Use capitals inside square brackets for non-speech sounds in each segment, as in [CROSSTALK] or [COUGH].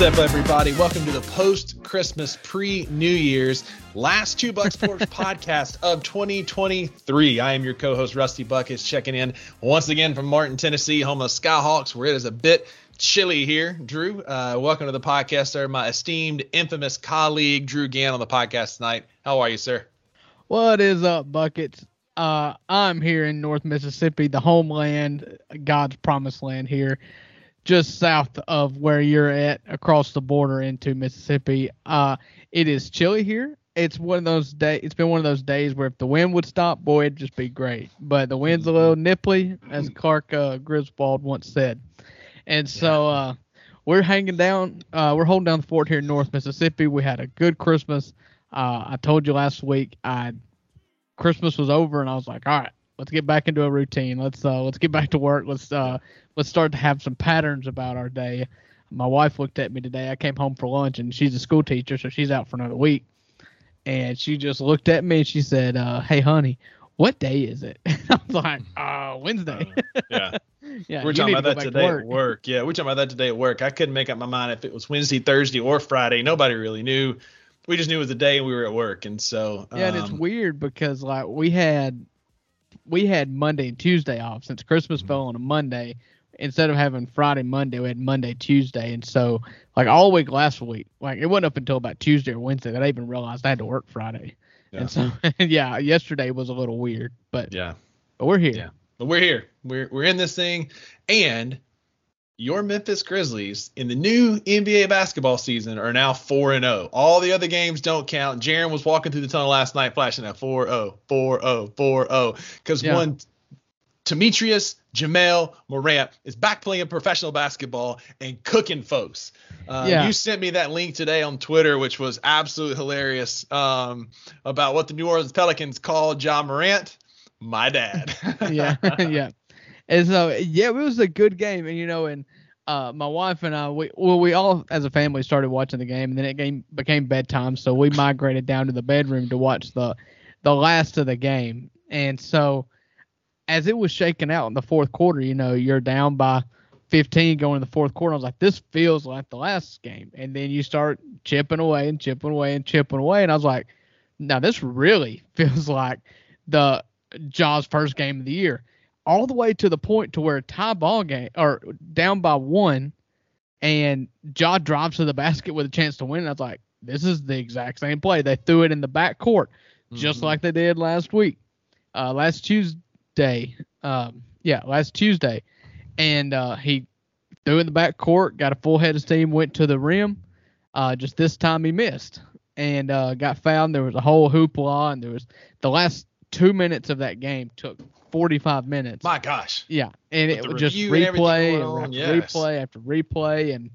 What's up, everybody? Welcome to the post Christmas, pre New Year's last two Buck Sports [LAUGHS] podcast of 2023. I am your co host, Rusty Buckets, checking in once again from Martin, Tennessee, home of Skyhawks, where it is a bit chilly here. Drew, uh, welcome to the podcast, sir. My esteemed, infamous colleague, Drew Gann, on the podcast tonight. How are you, sir? What is up, Buckets? Uh, I'm here in North Mississippi, the homeland, God's promised land here just south of where you're at across the border into Mississippi. Uh, it is chilly here. It's one of those days. It's been one of those days where if the wind would stop, boy, it'd just be great. But the wind's a little nipply, as Clark uh, Griswold once said. And so uh, we're hanging down. Uh, we're holding down the fort here in North Mississippi. We had a good Christmas. Uh, I told you last week. I Christmas was over, and I was like, all right, let's get back into a routine. Let's uh, let's get back to work. Let's uh, let's start to have some patterns about our day. My wife looked at me today. I came home for lunch, and she's a school teacher, so she's out for another week. And she just looked at me and she said, uh, "Hey, honey, what day is it?" [LAUGHS] I was like, [LAUGHS] "Uh, Wednesday." Uh, yeah. [LAUGHS] yeah. We're talking about that today work. at work. Yeah, we're talking about that today at work. I couldn't make up my mind if it was Wednesday, Thursday, or Friday. Nobody really knew. We just knew it was the day and we were at work, and so yeah, and it's um, weird because like we had we had Monday and Tuesday off since Christmas mm-hmm. fell on a Monday. Instead of having Friday, Monday, we had Monday, Tuesday, and so like all week last week, like it wasn't up until about Tuesday or Wednesday that I even realized I had to work Friday. Yeah. And so [LAUGHS] yeah, yesterday was a little weird, but yeah, but we're here. Yeah, but we're here. We're we're in this thing, and your Memphis Grizzlies in the new NBA basketball season are now 4 and 0. All the other games don't count. Jaren was walking through the tunnel last night flashing at 4 0, 4 0, 4 0. Because yeah. one, Temetrius Jamel Morant is back playing professional basketball and cooking folks. Uh, yeah. You sent me that link today on Twitter, which was absolutely hilarious um, about what the New Orleans Pelicans called Ja Morant. My dad. [LAUGHS] yeah, [LAUGHS] yeah. And so yeah, it was a good game, and you know, and uh, my wife and I, we well, we all as a family started watching the game, and then it game became bedtime, so we migrated down to the bedroom to watch the the last of the game. And so, as it was shaking out in the fourth quarter, you know, you're down by 15 going in the fourth quarter. I was like, this feels like the last game. And then you start chipping away and chipping away and chipping away, and I was like, now this really [LAUGHS] feels like the Ja's first game of the year all the way to the point to where a tie ball game or down by one, and Ja drives to the [LAUGHS] basket with a chance to win. And I was like, this is the exact same play. They threw it in the back court, just mm-hmm. like they did last week, uh, last Tuesday. Um, yeah, last Tuesday, and uh, he threw in the back court, got a full head of steam, went to the rim. Uh, just this time he missed and uh, got fouled. There was a whole hoopla, and there was the last two minutes of that game took 45 minutes. My gosh. Yeah, and With it would just replay after yes. replay after replay, and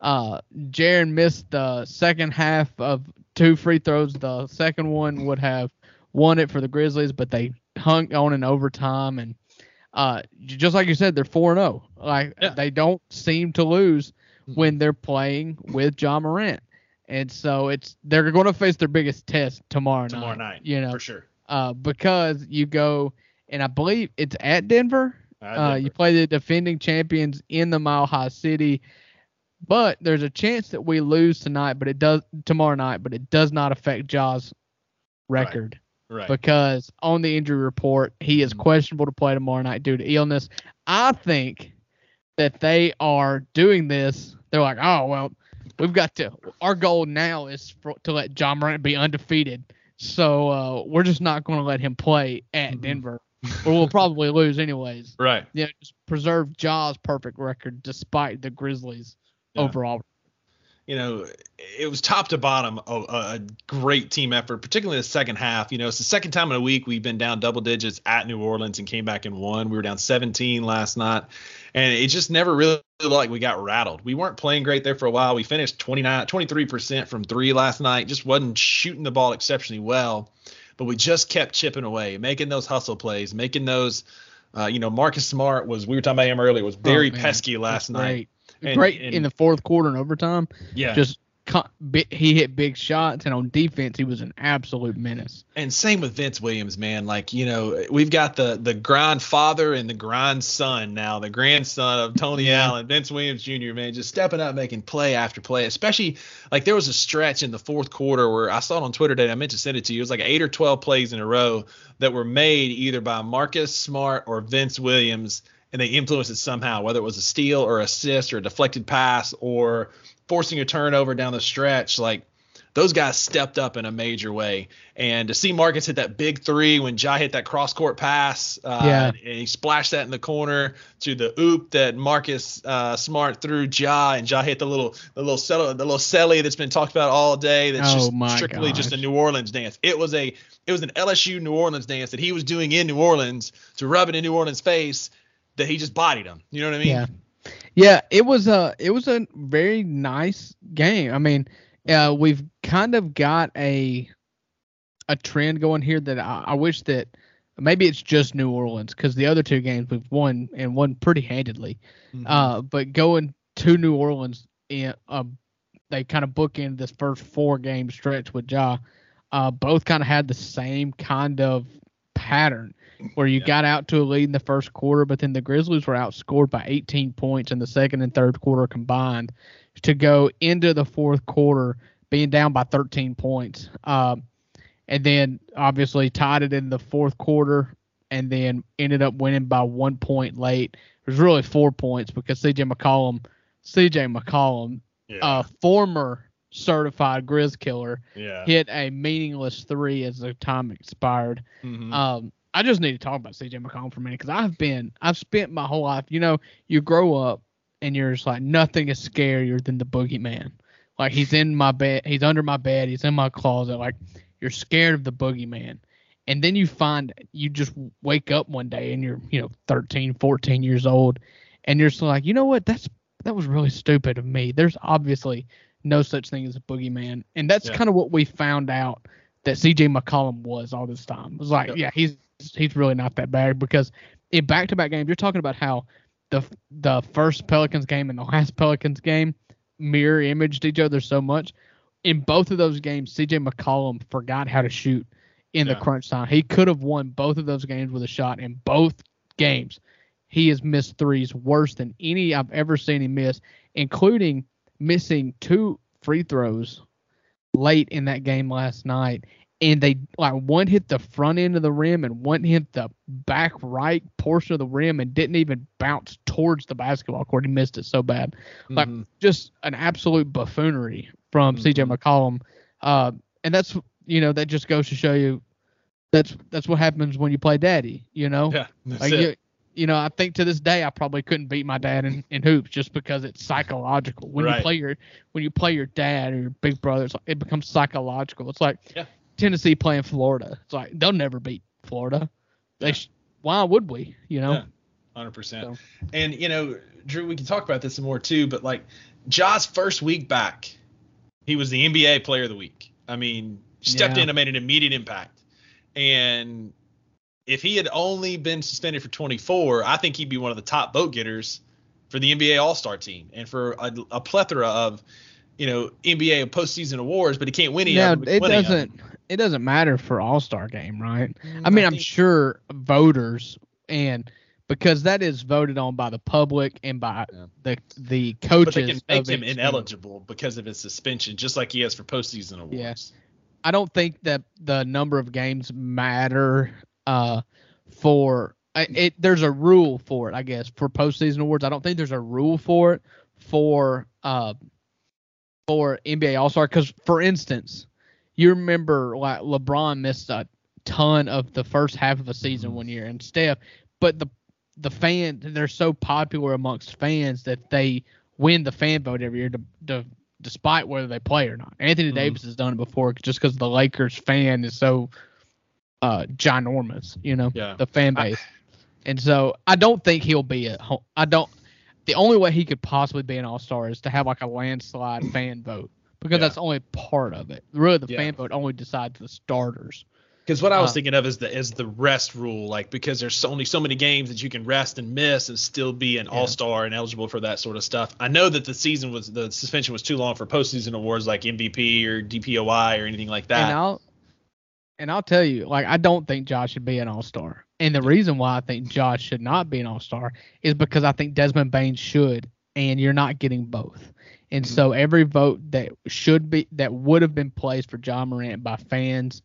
uh, Jaren missed the second half of two free throws. The second one would have won it for the Grizzlies, but they hung on in overtime, and uh, just like you said, they're four and zero. Oh. Like yeah. they don't seem to lose when they're playing with Ja Morant. And so it's they're going to face their biggest test tomorrow, tomorrow night. Tomorrow night, you know, for sure. Uh, because you go and I believe it's at Denver. Uh, you play the defending champions in the Mile High City, but there's a chance that we lose tonight, but it does tomorrow night, but it does not affect Ja's record. Right. right. Because on the injury report, he is mm-hmm. questionable to play tomorrow night due to illness. I think that they are doing this. They're like, oh well, we've got to. Our goal now is for, to let Ja Morant be undefeated. So uh, we're just not going to let him play at mm-hmm. Denver or we'll probably lose anyways. Right. Yeah, just preserve Ja's perfect record despite the Grizzlies yeah. overall. You know, it was top to bottom a, a, great team effort, particularly the second half. You know, it's the second time in a week we've been down double digits at New Orleans and came back and won. We were down 17 last night, and it just never really like we got rattled. We weren't playing great there for a while. We finished 29, 23% from three last night. Just wasn't shooting the ball exceptionally well but we just kept chipping away, making those hustle plays, making those. Uh, you know, Marcus Smart was we were talking about him earlier was very oh, pesky last night. And, great and, in the fourth quarter and overtime. Yeah, just he hit big shots, and on defense, he was an absolute menace. And same with Vince Williams, man. Like you know, we've got the the grind father and the grind son now, the grandson of Tony Allen, Vince Williams Jr. Man, just stepping up, making play after play. Especially like there was a stretch in the fourth quarter where I saw it on Twitter today. I meant to send it to you. It was like eight or twelve plays in a row that were made either by Marcus Smart or Vince Williams and they influenced it somehow, whether it was a steal or assist or a deflected pass or forcing a turnover down the stretch. Like those guys stepped up in a major way. And to see Marcus hit that big three when Ja hit that cross court pass, uh, yeah. and he splashed that in the corner to the oop that Marcus uh, Smart threw Ja, and Ja hit the little the little celly, the little celly that's been talked about all day. That's oh just strictly gosh. just a New Orleans dance. It was a it was an LSU New Orleans dance that he was doing in New Orleans to rub it in New Orleans' face that he just bodied him. You know what I mean? Yeah. Yeah, it was a it was a very nice game. I mean, uh, we've kind of got a a trend going here that I, I wish that maybe it's just New Orleans because the other two games we've won and won pretty handedly. Mm-hmm. Uh, but going to New Orleans, in, uh, they kind of bookend this first four game stretch with Ja. Uh, both kind of had the same kind of pattern where you yeah. got out to a lead in the first quarter, but then the Grizzlies were outscored by 18 points in the second and third quarter combined to go into the fourth quarter being down by 13 points. Um, and then obviously tied it in the fourth quarter and then ended up winning by one point late. It was really four points because CJ McCollum, CJ McCollum, yeah. uh, former certified Grizz killer, yeah. hit a meaningless three as the time expired. Mm-hmm. Um, I just need to talk about CJ McCollum for a minute because I've been I've spent my whole life. You know, you grow up and you're just like nothing is scarier than the boogeyman. Like he's in my bed, he's under my bed, he's in my closet. Like you're scared of the boogeyman. And then you find you just wake up one day and you're, you know, 13, 14 years old and you're just like, you know what? That's that was really stupid of me. There's obviously no such thing as a boogeyman. And that's yeah. kind of what we found out that CJ McCollum was all this time. It was like, yep. yeah, he's he's really not that bad because in back-to-back games, you're talking about how the the first Pelicans game and the last [LAUGHS] Pelicans game mirror imaged each other so much. In both of those games, CJ McCollum forgot how to shoot in yeah. the crunch time. He could have won both of those games with a shot in both games. He has missed threes worse than any I've ever seen him miss, including missing two free throws late in that game last night and they like one hit the front end of the rim and one hit the back right portion of the rim and didn't even bounce towards the basketball court. He missed it so bad, like mm-hmm. just an absolute buffoonery from mm-hmm. CJ McCollum. Uh, and that's you know that just goes to show you that's that's what happens when you play daddy. You know, yeah, like you, you know, I think to this day I probably couldn't beat my dad in, in hoops just because it's psychological. When right. you play your when you play your dad or your big brother, it becomes psychological. It's like yeah. Tennessee playing Florida. It's like they'll never beat Florida. They yeah. sh- why would we? You know. Hundred percent. And you know, Drew, we can talk about this some more too. But like, Ja's first week back, he was the NBA Player of the Week. I mean, stepped yeah. in and made an immediate impact. And if he had only been suspended for 24, I think he'd be one of the top vote getters for the NBA All Star team and for a, a plethora of you know NBA postseason awards, but he can't win any. Yeah, it doesn't. It doesn't matter for All Star game, right? Mm, I mean, I am sure voters and because that is voted on by the public and by yeah. the the coaches. But they can make him ineligible team. because of his suspension, just like he has for postseason awards. Yeah. I don't think that the number of games matter uh, for it. There's a rule for it, I guess, for postseason awards. I don't think there's a rule for it for uh, for NBA All Star. Because, for instance, you remember like LeBron missed a ton of the first half of a season one year, and Steph, but the the fans they're so popular amongst fans that they win the fan vote every year, to, to, despite whether they play or not. Anthony mm-hmm. Davis has done it before, just because the Lakers fan is so uh ginormous, you know, yeah. the fan base. I, and so I don't think he'll be at home. I don't the only way he could possibly be an all star is to have like a landslide fan vote because yeah. that's only part of it. Really, the yeah. fan vote only decides the starters. Because what I was Uh, thinking of is the is the rest rule, like because there's only so many games that you can rest and miss and still be an Yeah. all star and eligible for that sort of stuff. I know that the season was the suspension was too long for postseason awards like MVP or DPOY or anything like that. And. I'll and I'll tell you, like I don't think Josh should be an all star. And the reason why I think Josh should not be an all star is because I think Desmond Bane should, and you're not getting both. And Mm-hmm. so every vote that should be that would have been placed for Ja Morant by fans,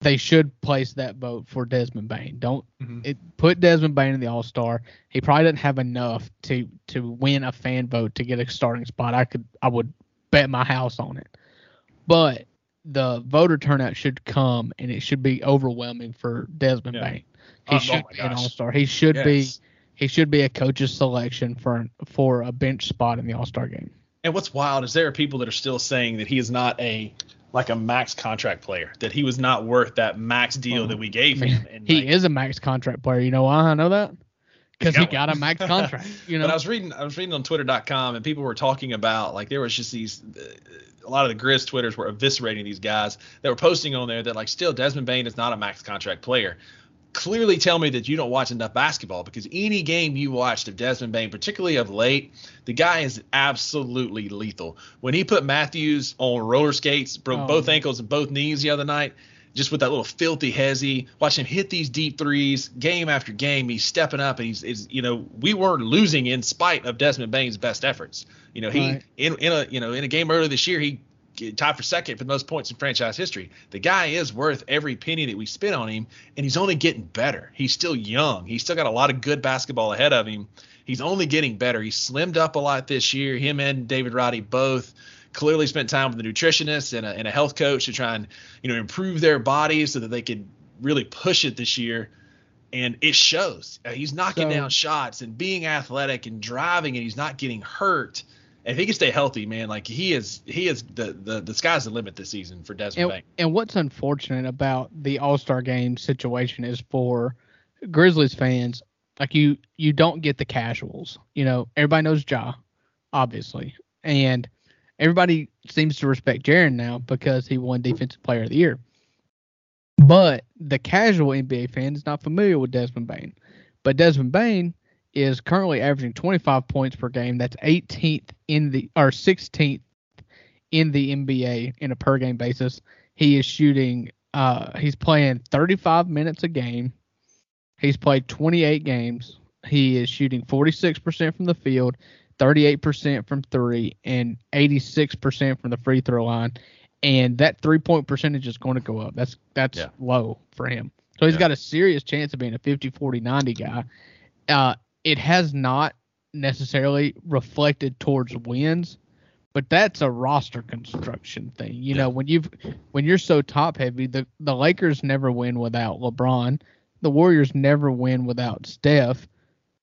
they should place that vote for Desmond Bane. Don't Mhm. it put Desmond Bane in the All Star. He probably doesn't have enough to to win a fan vote to get a starting spot. I could I would bet my house on it. But the voter turnout should come and it should be overwhelming for Desmond Yeah. Bane. He Oh, oh should my be an. All Star. He should be he should be a coach's selection for for a bench spot in the All Star game. And what's wild is there are people that are still saying that he is not a like a max contract player, that he was not worth that max deal that we gave him. And he like, is a max contract player. You know why I know that? Because he got got a max contract. You [LAUGHS] know, But I was reading, I was reading on Twitter.com, and people were talking about like there was just these, uh, a lot of the Grizz Twitters were eviscerating these guys that were posting on there that like still Desmond Bane is not a max contract player. Clearly tell me that you don't watch enough basketball because any game you watched of Desmond Bane, particularly of late, the guy is absolutely lethal. When he put Matthews on roller skates, broke Oh, both ankles and both knees the other night, just with that little filthy hezzy, watch him hit these deep threes game after game. He's stepping up, and he's, is you know we weren't losing in spite of Desmond Bane's best efforts. You know he Right. in in a you know in a game earlier this year he tied for second for the most points in franchise history. The guy is worth every penny that we spent on him, and he's only getting better. He's still young. He's still got a lot of good basketball ahead of him. He's only getting better. He slimmed up a lot this year. Him and David Roddy both clearly spent time with a nutritionist and a, and a health coach to try and you know improve their bodies so that they could really push it this year. And it shows. Uh, He's knocking So- down shots and being athletic and driving, and he's not getting hurt. If he can stay healthy, man, like he is, he is the the, the sky's the limit this season for Desmond and, Bane. and what's unfortunate about the All Star game situation is for Grizzlies fans, like you you don't get the casuals. You know, everybody knows Ja, obviously, and everybody seems to respect Jaren now because he won Defensive Player of the Year. But the casual NBA fan is not familiar with Desmond Bane. But Desmond Bane is currently averaging 25 points per game. That's 18th in the or 16th in the NBA in a per game basis. He is shooting. Uh, he's playing 35 minutes a game. He's played 28 games. He is shooting 46% from the field, 38% from three, and 86% from the free throw line. And that three point percentage is going to go up. That's that's Yeah. low for him. So he's Yeah. got a serious chance of being a 50, 40, 90 guy. Uh, it has not necessarily reflected towards wins, but that's a roster construction thing. You know, when you've when you're so top heavy, the the Lakers never win without LeBron. The Warriors never win without Steph.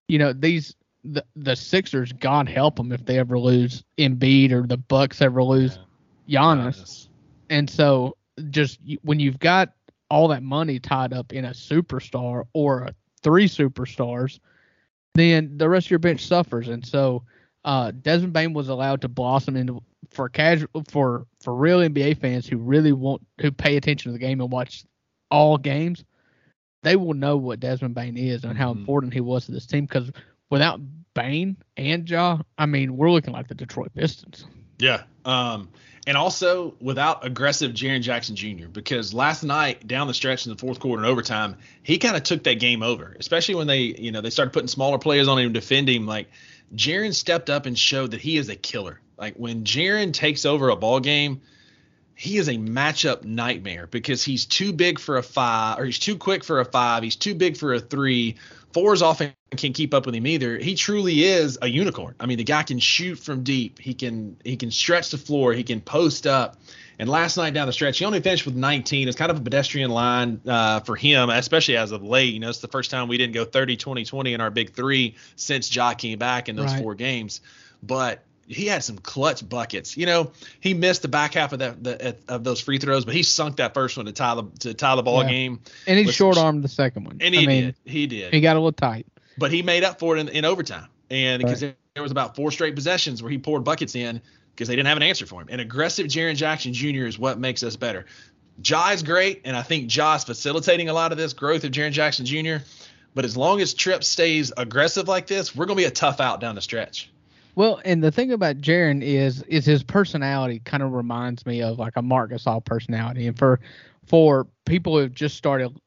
You know, these the the Sixers, God help them if they ever lose Embiid or the Bucks ever lose Giannis. And so just when you've got all that money tied up in a superstar or a three superstars, then the rest of your bench suffers. And so uh, Desmond Bane was allowed to blossom into for casual for for real NBA fans who really want who pay attention to the game and watch all games. They will know what Desmond Bane is and how Mhm. important he was to this team. Because without Bane and Ja, I mean, we're looking like the Detroit Pistons. Yeah. Um, and also without aggressive Jaren Jackson Jr. because last night down the stretch in the fourth quarter and overtime, he kind of took that game over, especially when they, you know, they started putting smaller players on him to defend him. Like Jaren stepped up and showed that he is a killer. Like when Jaren takes over a ball game, he is a matchup nightmare because he's too big for a five, or he's too quick for a five. He's too big for a three. Fours often can keep up with him either. He truly is a unicorn. I mean, the guy can shoot from deep. He can he can stretch the floor. He can post up. And last night down the stretch, he only finished with 19. It's kind of a pedestrian line uh, for him, especially as of late. You know, it's the first time we didn't go 30, 20, 20 in our big three since Ja came back in those Right. four games. But he had some clutch buckets. You know, he missed the back half of that the, of those free throws, but he sunk that first one to tie the to tie the ball Yeah. game. And he short armed the second one. And he I mean, did. He did. he got a little tight. but he made up for it in, in overtime. And because Right. there was about four straight possessions where he poured buckets in because they didn't have an answer for him. And aggressive Jaren Jackson Jr. is what makes us better. Ja is great, and I think Ja is facilitating a lot of this growth of Jaren Jackson Jr. But as long as Trip stays aggressive like this, we're gonna be a tough out down the stretch. Well, and the thing about Jaren is is his personality kind of reminds me of like a Marc Gasol personality. And for for people who have just started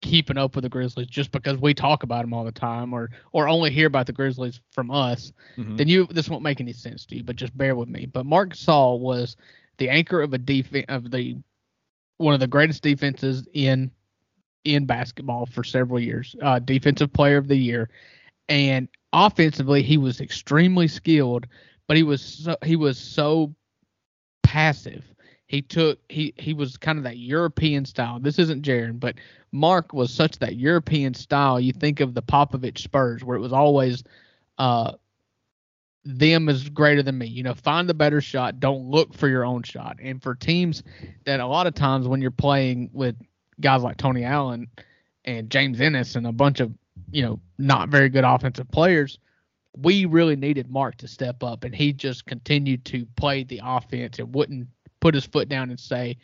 keeping up with the Grizzlies just because we talk about them all the time or or only hear about the Grizzlies from us, mm-hmm. then you this won't make any sense to you, but just bear with me. But Marc Gasol was the anchor of a defense of the one of the greatest defenses in in basketball for several years, uh, defensive player of the year, and offensively he was extremely skilled, but he was so, he was so passive. He took he he was kind of that European style. This isn't Jaren, but Marc was such that European style. You think of the Popovich Spurs, where it was always uh them is greater than me. You know, find the better shot. Don't look for your own shot. And for teams that a lot of times when you're playing with guys like Tony Allen and James Ennis and a bunch of, you know, not very good offensive players, we really needed Marc to step up. And he just continued to play the offense and wouldn't put his foot down and say,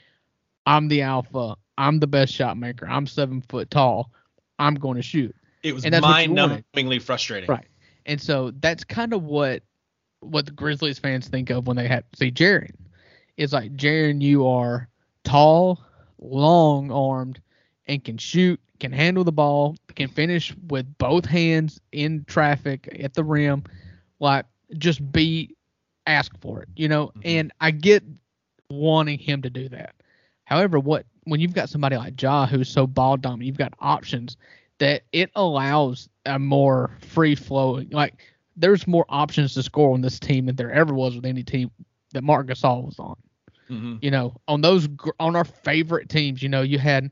I'm the alpha. I'm the best shot maker. I'm seven foot tall. I'm going to shoot. It was mind-numbingly frustrating. Right. And so that's kind of what what the Grizzlies fans think of when they have see Jaren. It's like Jaren, you are tall, long armed, and can shoot, can handle the ball, can finish with both hands in traffic at the rim. Like just be ask for it, you know. Mm-hmm. And I get wanting him to do that. However, what when you've got somebody like Ja who's so ball dominant, you've got options that it allows a more free flowing. Like there's more options to score on this team than there ever was with any team that Marc Gasol was on. Mm-hmm. You know, on those on our favorite teams, you know, you had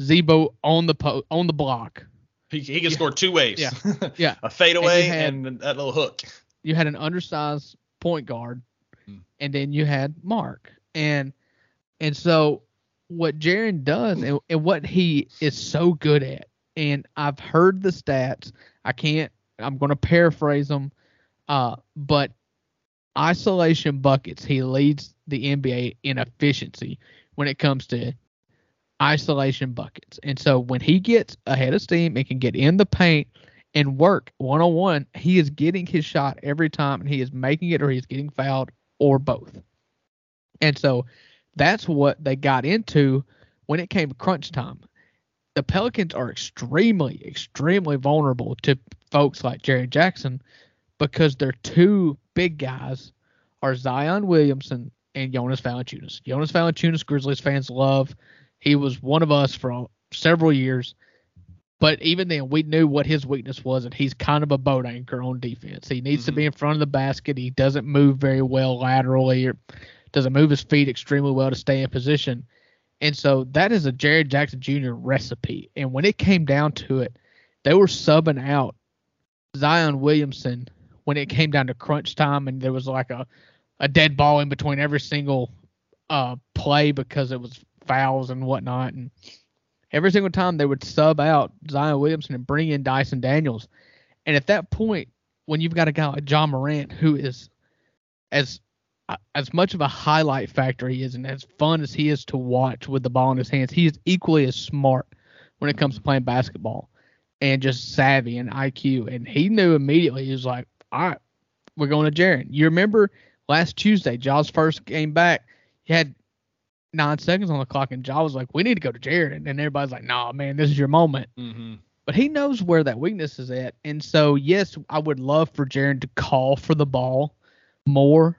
Z-Bo on the po- on the block. He, he can score two ways. Yeah, [LAUGHS] yeah. a fadeaway and, and, that little hook. You had an undersized point guard, mm. and then you had Marc, and and so what Jaren does and, and what he is so good at, and I've heard the stats. I can't I'm going to paraphrase them, uh, but isolation buckets, he leads the NBA in efficiency when it comes to isolation buckets. And so when he gets ahead of steam and can get in the paint and work one on one, he is getting his shot every time and he is making it or he's getting fouled or both. And so that's what they got into when it came to crunch time. The Pelicans are extremely, extremely vulnerable to folks like Jerry Jackson because their two big guys are Zion Williamson and Jonas Valanciunas. Jonas Valanciunas, Grizzlies fans love. He was one of us for several years. But even then, we knew what his weakness was, and he's kind of a boat anchor on defense. He needs mm-hmm. to be mm-hmm. in front of the basket. He doesn't move very well laterally, or doesn't move his feet extremely well to stay in position. And so that is a Jaren Jackson Jr. recipe. And when it came down to it, they were subbing out Zion Williamson when it came down to crunch time and there was like a, a dead ball in between every single uh, play because it was fouls and whatnot. And every single time they would sub out Zion Williamson and bring in Dyson Daniels. And at that point, when you've got a guy like Ja Morant who is as as much of a highlight factor he is and as fun as he is to watch with the ball in his hands, he is equally as smart when it comes to playing basketball and just savvy and IQ. And he knew immediately. He was like, all right, we're going to Jaren. You remember last Tuesday, Ja's first game back, he had nine seconds on the clock, and Ja was like, we need to go to Jaren. And everybody's like, nah, man, this is your moment. Mm-hmm. But he knows where that weakness is at. And so, yes, I would love for Jaren to call for the ball more.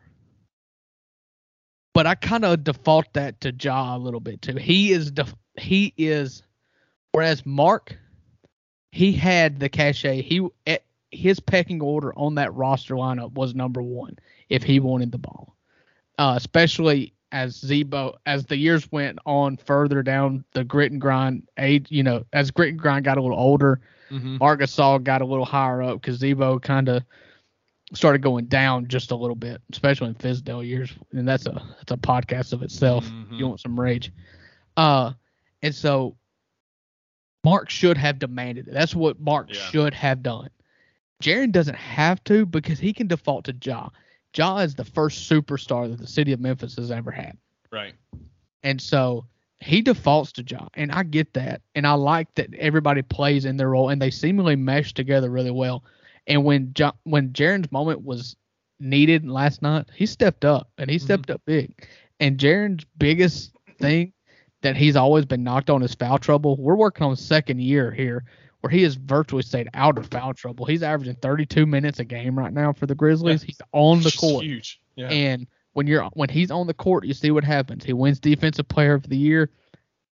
But I kind of default that to Ja a little bit too. He is def- he is, whereas Marc, he had the cachet. He at his pecking order on that roster lineup was number one if he wanted the ball, uh, especially as Z-Bo as the years went on further down the grit and grind age. You know, as grit and grind got a little older, mm-hmm. Gasol got a little higher up because Z-Bo kind of started going down just a little bit, especially in Fizdale years, and that's a that's a podcast of itself. Mm-hmm. You want some rage, uh, and so Marc should have demanded it. That's what Marc yeah. should have done. Jaren doesn't have to because he can default to Ja. Ja is the first superstar that the city of Memphis has ever had. Right. And so he defaults to Ja, and I get that, and I like that everybody plays in their role, and they seemingly mesh together really well. And when ja, when Jaren's moment was needed last night, he stepped up, and he Mm-hmm. stepped up big. And Jaren's biggest thing that he's always been knocked on is foul trouble. We're working on second year here, where he has virtually stayed out of foul trouble. He's averaging 32 minutes a game right now for the Grizzlies. Yeah. He's on the court. Huge. Yeah. And when you're when he's on the court, you see what happens. He wins defensive player of the year,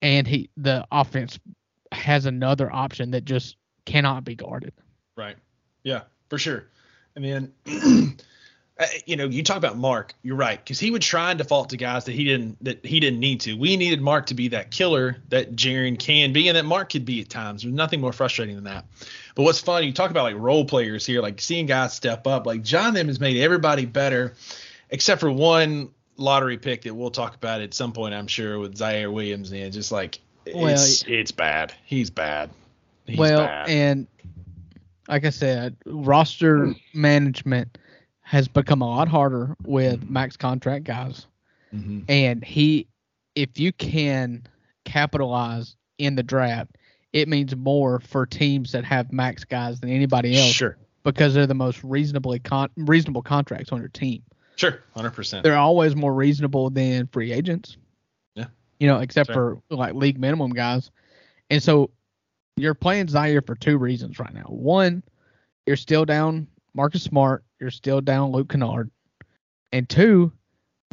and he the offense has another option that just cannot be guarded. Right. Yeah, for sure. And then, [CLEARS THROAT] Uh, you know, you talk about Marc. You're right because he would try and default to guys that he didn't that he didn't need to. We needed Marc to be that killer that Jaren can be, and that Marc could be at times. There's nothing more frustrating than that. But what's funny, you talk about like role players here, like seeing guys step up. Like John them has made everybody better, except for one lottery pick that we'll talk about at some point, I'm sure, with Zaire Williams. And just like Well, it's it's bad. He's bad. He's well, bad. and like I said, roster management has become a lot harder with max contract guys. Mhm. And he, if you can capitalize in the draft, it means more for teams that have max guys than anybody else Sure. because they're the most reasonably con- reasonable contracts on your team. Sure. Hundred percent. They're always more reasonable than free agents. Yeah. You know, except for like league minimum guys. And so you're playing Zaire for two reasons right now. One, you're still down Marcus Smart, you're still down Luke Kennard. And two,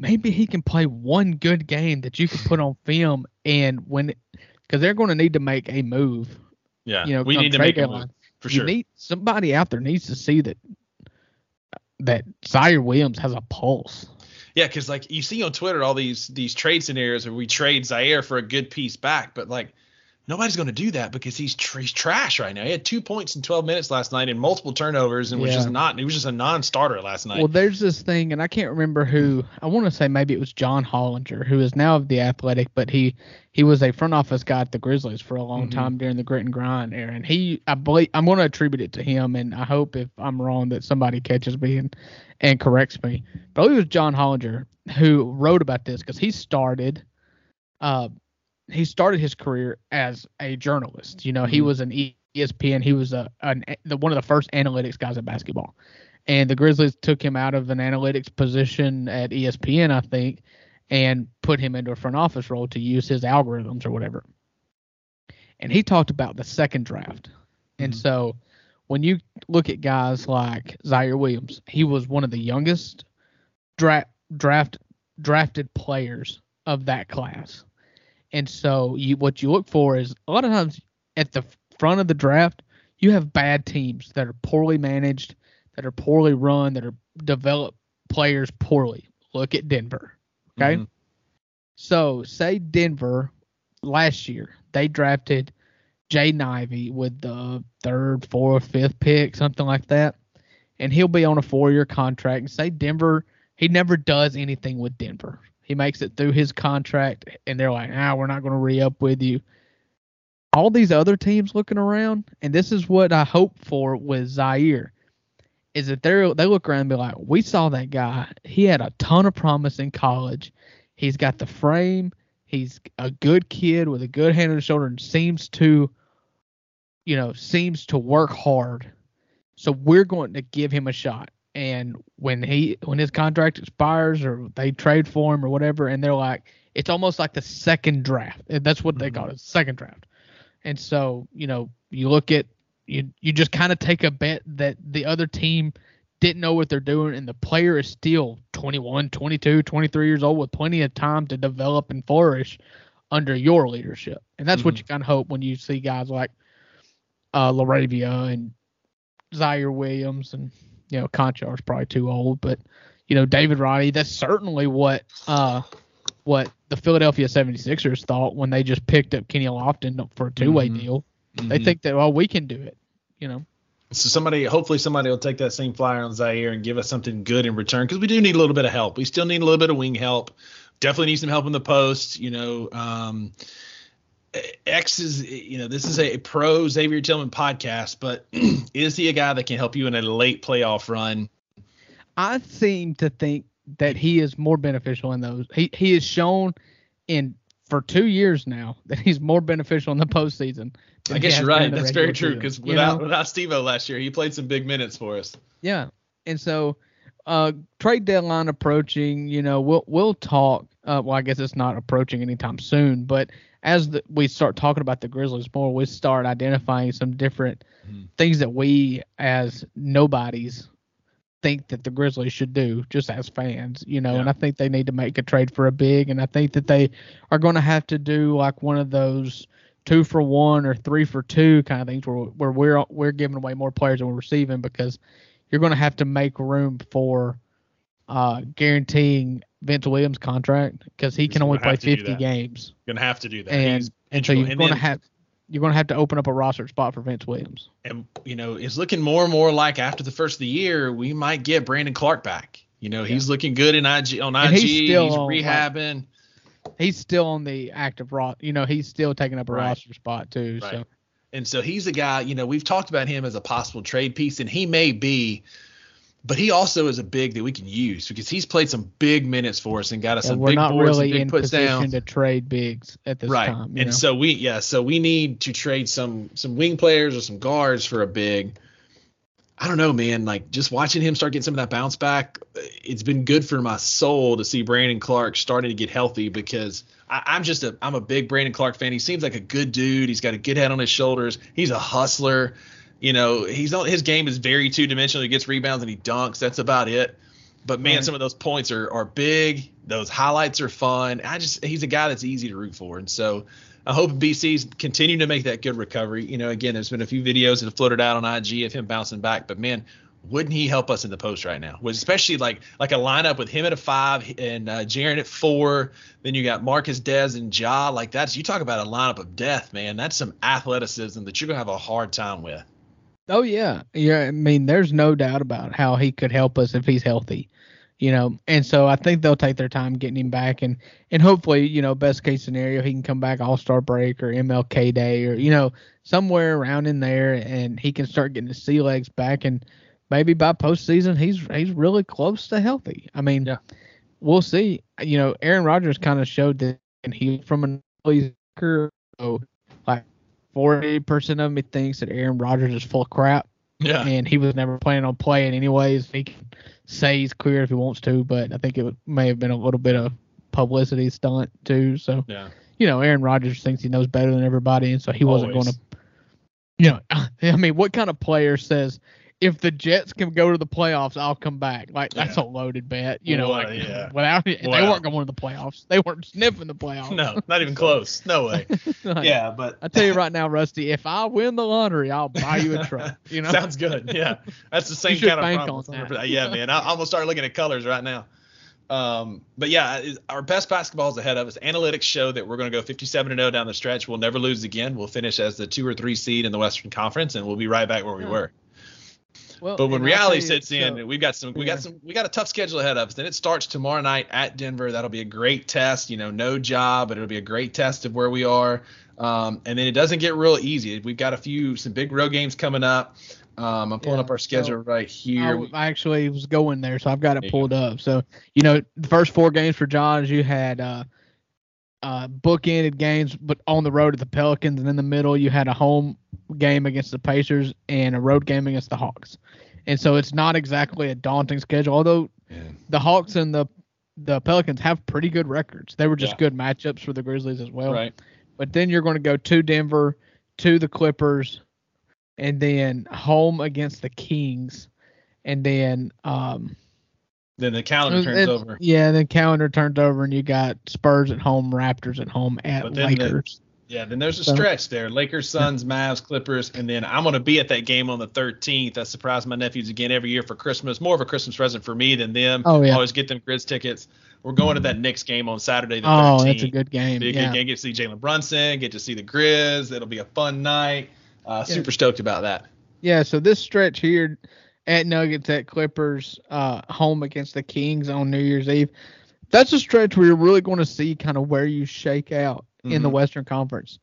maybe he can play one good game that you can put on film and when because they're going to need to make a move. Yeah. You know, we need to make a move for you sure. need somebody out there needs to see that that Zaire Williams has a pulse. yeah, because like you see on Twitter all these these trade scenarios where we trade Zaire for a good piece back, but like nobody's going to do that because he's tr- he's trash right now. He had two points in 12 minutes last night and multiple turnovers and was Yeah. just not. He was just a non-starter last night. Well, there's this thing, and I can't remember who. I want to say maybe it was John Hollinger, who is now of the Athletic, but he he was a front office guy at the Grizzlies for a long Mhm. time during the grit and grind era. And he, I believe, I'm going to attribute it to him, and I hope if I'm wrong that somebody catches me and and corrects me. But I it was John Hollinger who wrote about this because he started, uh, he started his career as a journalist. You know, he Mhm. was an ESPN. He was a an, the one of the first analytics guys in basketball and the Grizzlies took him out of an analytics position at ESPN, I think, and put him into a front office role to use his algorithms or whatever. And he talked about the second draft. And Mhm. so when you look at guys like Zaire Williams, he was one of the youngest draft draft drafted players of that class. And so you what you look for is a lot of times at the front of the draft, you have bad teams that are poorly managed, that are poorly run, that are develop players poorly. Look at Denver. Okay. Mhm. So say Denver last year, they drafted Jay Ivey with the third, fourth, fifth pick, something like that. And he'll be on a four year contract. And say Denver, he never does anything with Denver. He makes it through his contract and they're like, ah, we're not going to re up with you. All these other teams looking around, and this is what I hope for with Zaire, is that they they look around and be like, we saw that guy. He had a ton of promise in college. He's got the frame. He's a good kid with a good hand on his shoulder and seems to, you know, seems to work hard. So we're going to give him a shot. And when he when his contract expires or they trade for him or whatever, and they're like, it's almost like the second draft. That's what they Mhm. call it, second draft. And so, you know, you look at you you just kind of take a bet that the other team didn't know what they're doing and the player is still 21, 22, 23 years old with plenty of time to develop and flourish under your leadership. And that's what Mhm. you kind of hope when you see guys like uh LaRavia and Zaire Williams and you know Konchar's probably too old, but you know David Roddy, that's certainly what uh what the Philadelphia 76ers thought when they just picked up Kenny Lofton for a two-way Mhm. deal. They Mhm. think that well we can do it, you know. So somebody, hopefully somebody will take that same flyer on Zaire and give us something good in return because we do need a little bit of help. We still need a little bit of wing help. Definitely need some help in the post. You know, um, X is, you know, this is a pro Xavier Tillman podcast, but [CLEARS THROAT] is he a guy that can help you in a late playoff run? I seem to think that he is more beneficial in those. He he is shown in for two years now that he's more beneficial in the postseason. I guess you're right. That's very true. Because you without know? without Steve-O last year, he played some big minutes for us. Yeah. And so uh trade deadline approaching, you know, we'll we'll talk uh well I guess it's not approaching anytime soon, but as the, we start talking about the Grizzlies more, we start identifying some different Mhm. things that we as nobodies think that the Grizzlies should do just as fans, you know, and I think they need to make a trade for a big and I think that they are going to have to do like one of those two for one or three for two kind of things where, where we're we're giving away more players than we're receiving because you're going to have to make room for uh, guaranteeing Vince Williams' contract because he He's can only play have to do 50 games, Gonna have to do that. and and so you're And to then- have you're to have to open up a roster spot for Vince Williams. and you know, it's looking more and more like after the first of the year, we might get Brandon Clarke back. You know, he's looking good in IG on IG. And he's He's, still on, like- rehabbing. He's still on the active roster. You know, he's still taking up a Right. roster spot too. Right. So And so he's a guy, you know, we've talked about him as a possible trade piece, and he may be, but he also is a big that we can use because he's played some big minutes for us and got us yeah, some we're big not boards really and big in puts position down. to trade bigs at this right. time. and know? so we yeah, so we need to trade some some wing players or some guards for a big. I don't know, man. Like just watching him start getting some of that bounce back, it's been good for my soul to see Brandon Clarke starting to get healthy because I, I'm just a I'm a big Brandon Clarke fan. He seems like a good dude. He's got a good head on his shoulders. He's a hustler. You know, he's not his game is very two dimensional. He gets rebounds and he dunks. That's about it. But man, Right. some of those points are are big. Those highlights are fun. I just he's a guy that's easy to root for, and so I hope BC's continue to make that good recovery. You know, again, there's been a few videos that have floated out on IG of him bouncing back, but man, wouldn't he help us in the post right now? Was especially like like a lineup with him at a five and uh, Jaren at four. Then you got Marcus Dez and Ja. Like that's you talk about a lineup of death, man. That's some athleticism that you're gonna have a hard time with. Oh yeah, yeah. I mean, there's no doubt about how he could help us if he's healthy, you know. And so I think they'll take their time getting him back, and and hopefully, you know, best case scenario, he can come back All Star break or MLK Day or you know somewhere around in there, and he can start getting his sea legs back, and maybe by postseason he's he's really close to healthy. I mean, Yeah. we'll see. You know, Aaron Rodgers kind of showed that and he from an early so forty percent of me thinks that Aaron Rodgers is full of crap Yeah. and he was never planning on playing anyways. He can say he's clear if he wants to, but I think it may have been a little bit of publicity stunt too. So Yeah. you know, Aaron Rodgers thinks he knows better than everybody, and so he wasn't going to. You know, [LAUGHS] I mean, what kind of player says if the Jets can go to the playoffs, I'll come back? Like that's Yeah. a loaded bet. You know, Well, like yeah. without they weren't going to the playoffs. They weren't sniffing the playoffs. No, not even [LAUGHS] close. No way. [LAUGHS] Like, Yeah, but I tell you right now, Rusty, if I win the lottery, I'll buy you a [LAUGHS] truck. You know, Sounds good. Yeah, that's the same kind of bank promise. on that. Yeah, man. I, I'm gonna start looking at colors right now. Um, but yeah, our best basketball is ahead of us. Analytics show that we're going to go 57 and 0 down the stretch. We'll never lose again. We'll finish as the two or three seed in the Western Conference, and we'll be right back where we Yeah. were. Well, But when and I'll tell reality sits in, we've got some, we Yeah. got some, we got a tough schedule ahead of us. Then it starts tomorrow night at Denver. That'll be a great test. You know, no job, but it'll be a great test of where we are. Um, and then it doesn't get real easy. We've got a few, some big road games coming up. Um, I'm pulling Yeah, up our schedule so right here. I actually was going there, so I've got it pulled up. So you know, the first four games for Johns, you had uh, uh, bookended games, but on the road at the Pelicans, and in the middle you had a home game against the Pacers and a road game against the Hawks. And so it's not exactly a daunting schedule, although Yeah. the Hawks and the the Pelicans have pretty good records. They were just Yeah. good matchups for the Grizzlies as well. right. But then you're going to go to Denver, to the Clippers, and then home against the Kings, and then um Then the calendar turns over. Yeah, then calendar turns over, and you got Spurs at home, Raptors at home, at then the- Lakers. Yeah, then there's a So- stretch there. Lakers, Suns, Mavs, Clippers, and then I'm gonna be at that game on the 13th. I surprise my nephews again every year for Christmas. More of a Christmas present for me than them. Oh, yeah. Always get them Grizz tickets. We're going to that Knicks game on Saturday the oh, 13th. that's a good game. Big yeah. game. Get to see Jalen Brunson. Get to see the Grizz. It'll be a fun night. Uh, Yeah. Super stoked about that. Yeah, so this stretch here at Nuggets, at Clippers, uh, home against the Kings on New Year's Eve, that's a stretch where you're really going to see kind of where you shake out in the Mhm. Western Conference.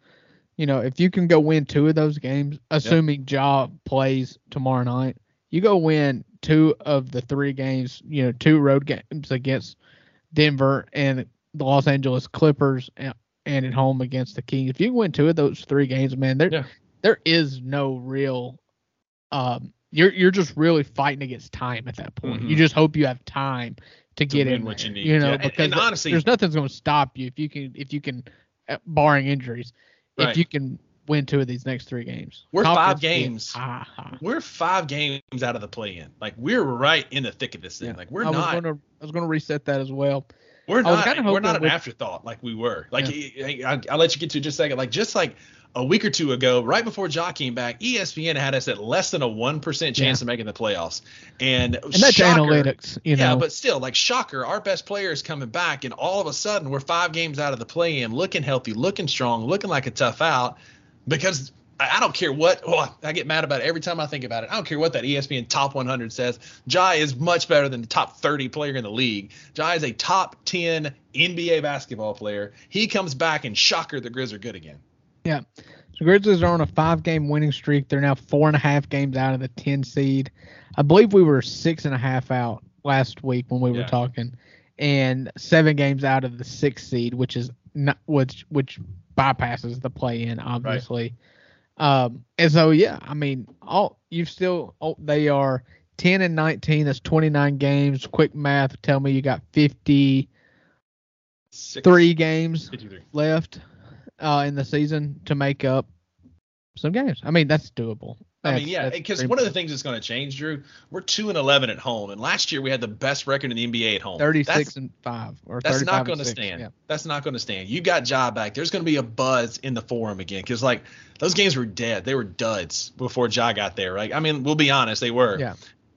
You know, if you can go win two of those games, assuming Ja plays tomorrow night, you go win two of the three games, you know, two road games against Denver and the Los Angeles Clippers. And and at home against the Kings. If you win two of those three games, man, there Yeah. there is no real um you're you're just really fighting against time at that point. You Mhm. just hope you have time to, get in what there, you need. You know, Yeah, because and th- honestly- there's nothing's going to stop you if you can if you can uh, barring injuries Right. if you can win two of these next three games. We're five Confidence games. high. We're five games out of the play-in. Like we're right in the thick of this thing. Yeah. Like we're I was gonna I was gonna reset that as well. We're not. We're not an with- afterthought like we were. Like I, I, I'll let you get to it just a second. Like just like a week or two ago, right before Ja came back, ESPN had us at less than a one percent chance Yeah. of making the playoffs. And And that's shocker, analytics, you know. Yeah, but still, like shocker, our best player is coming back, and all of a sudden we're five games out of the play-in, looking healthy, looking strong, looking like a tough out. Because I I don't care what. Oh, I get mad about it every time I think about it. I don't care what that ESPN top 100 says. Ja is much better than the top 30 player in the league. Ja is a top 10 NBA basketball player. He comes back and shocker, the Grizz are good again. Yeah. The Grizzlies are on a five game winning streak. They're now four and a half games out of the ten seed. I believe we were six and a half out last week when we were talking. And seven games out of the sixth seed, which is not which which bypasses the play in, obviously. Um and so yeah, I mean all you've still oh, they are ten and nineteen, that's twenty nine games. Quick math tell me you got fifty three games 53. left uh, in the season to make up some games. I mean, that's doable. I mean, yeah, because one of the things that's going to change, Drew, we're two and eleven at home, and last year we had the best record in the NBA at home. 36 That's- and five or That's not going to stand. Yeah. That's not going to stand. You got Ja back. There's going to be a buzz in the forum again because like those games were dead. They were duds before Ja got there, right? I mean, we'll be honest, they were. Yeah.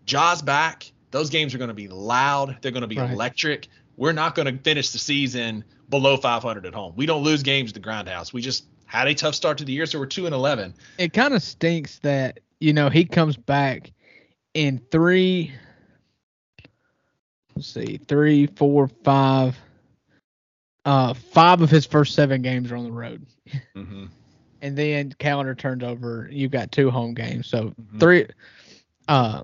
Ja's back. Those games are going to be loud. They're going to be Right. electric. We're not going to finish the season below 500 at home. We don't lose games at the Grindhouse. We just had a tough start to the year, so we're two and 11. It kind of stinks that you know he comes back in three. Let's see, three, four, five. Uh, five of his first seven games are on the road, Mm-hmm. [LAUGHS] and then calendar turns over. You've got two home games, so Mhm. three. Uh,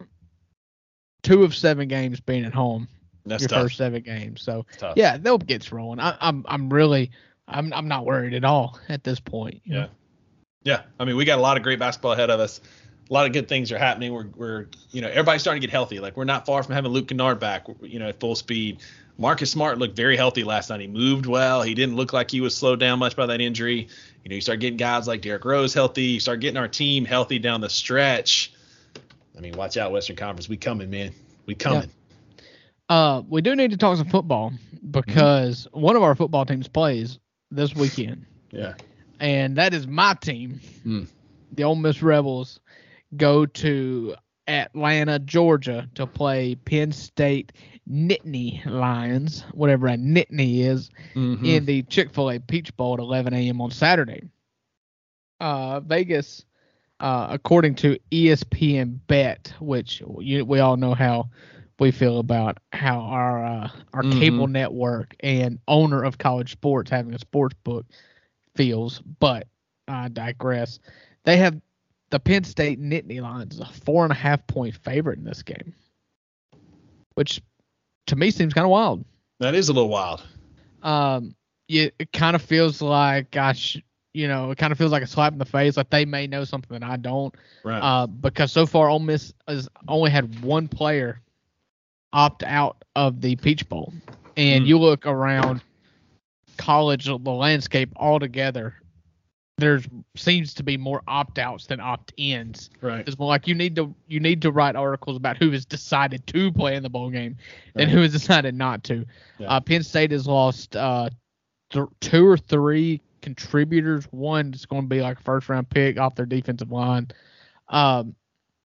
two of seven games being at home. That's your tough. first seven games. So tough. yeah, they'll get rolling. I, I'm I'm really I'm I'm not worried at all at this point. Yeah. know. Yeah, I mean, we got a lot of great basketball ahead of us. A lot of good things are happening. We're, we're, you know, everybody's starting to get healthy. Like we're not far from having Luke Kennard back, you know, at full speed. Marcus Smart looked very healthy last night. He moved well. He didn't look like he was slowed down much by that injury. You know, you start getting guys like Derrick Rose healthy. You start getting our team healthy down the stretch. I mean, watch out, Western Conference. We coming, man. We coming. Uh, we do need to talk some football because one of our football teams plays this weekend, Yeah. and that is my team. Hmm. The Ole Miss Rebels go to Atlanta, Georgia, to play Penn State Nittany Lions, whatever a Nittany is, Mhm. in the Chick Fil A Peach Bowl at 11 a.m. on Saturday. Uh, Vegas, uh, according to ESPN Bet, which you, we all know how we feel about how our uh, our Mhm. cable network and owner of college sports having a sports book feels, but I digress. They have the Penn State Nittany Lions a four and a half point favorite in this game, which to me seems kind of wild that is a little wild. um, it, it kind of feels like, gosh, you know, it kind of feels like a slap in the face. Like they may know something that I don't. Right. Uh, because so far Ole Miss has only had one player opt out of the Peach Bowl, and Hmm. you look around college, the landscape altogether. There's seems to be more opt outs than opt ins. right. It's more like you need to you need to write articles about who has decided to play in the bowl game Right. who has decided not to. Yeah. Uh, Penn State has lost uh, th- two or three contributors. One is going to be like a first round pick off their defensive line. Um,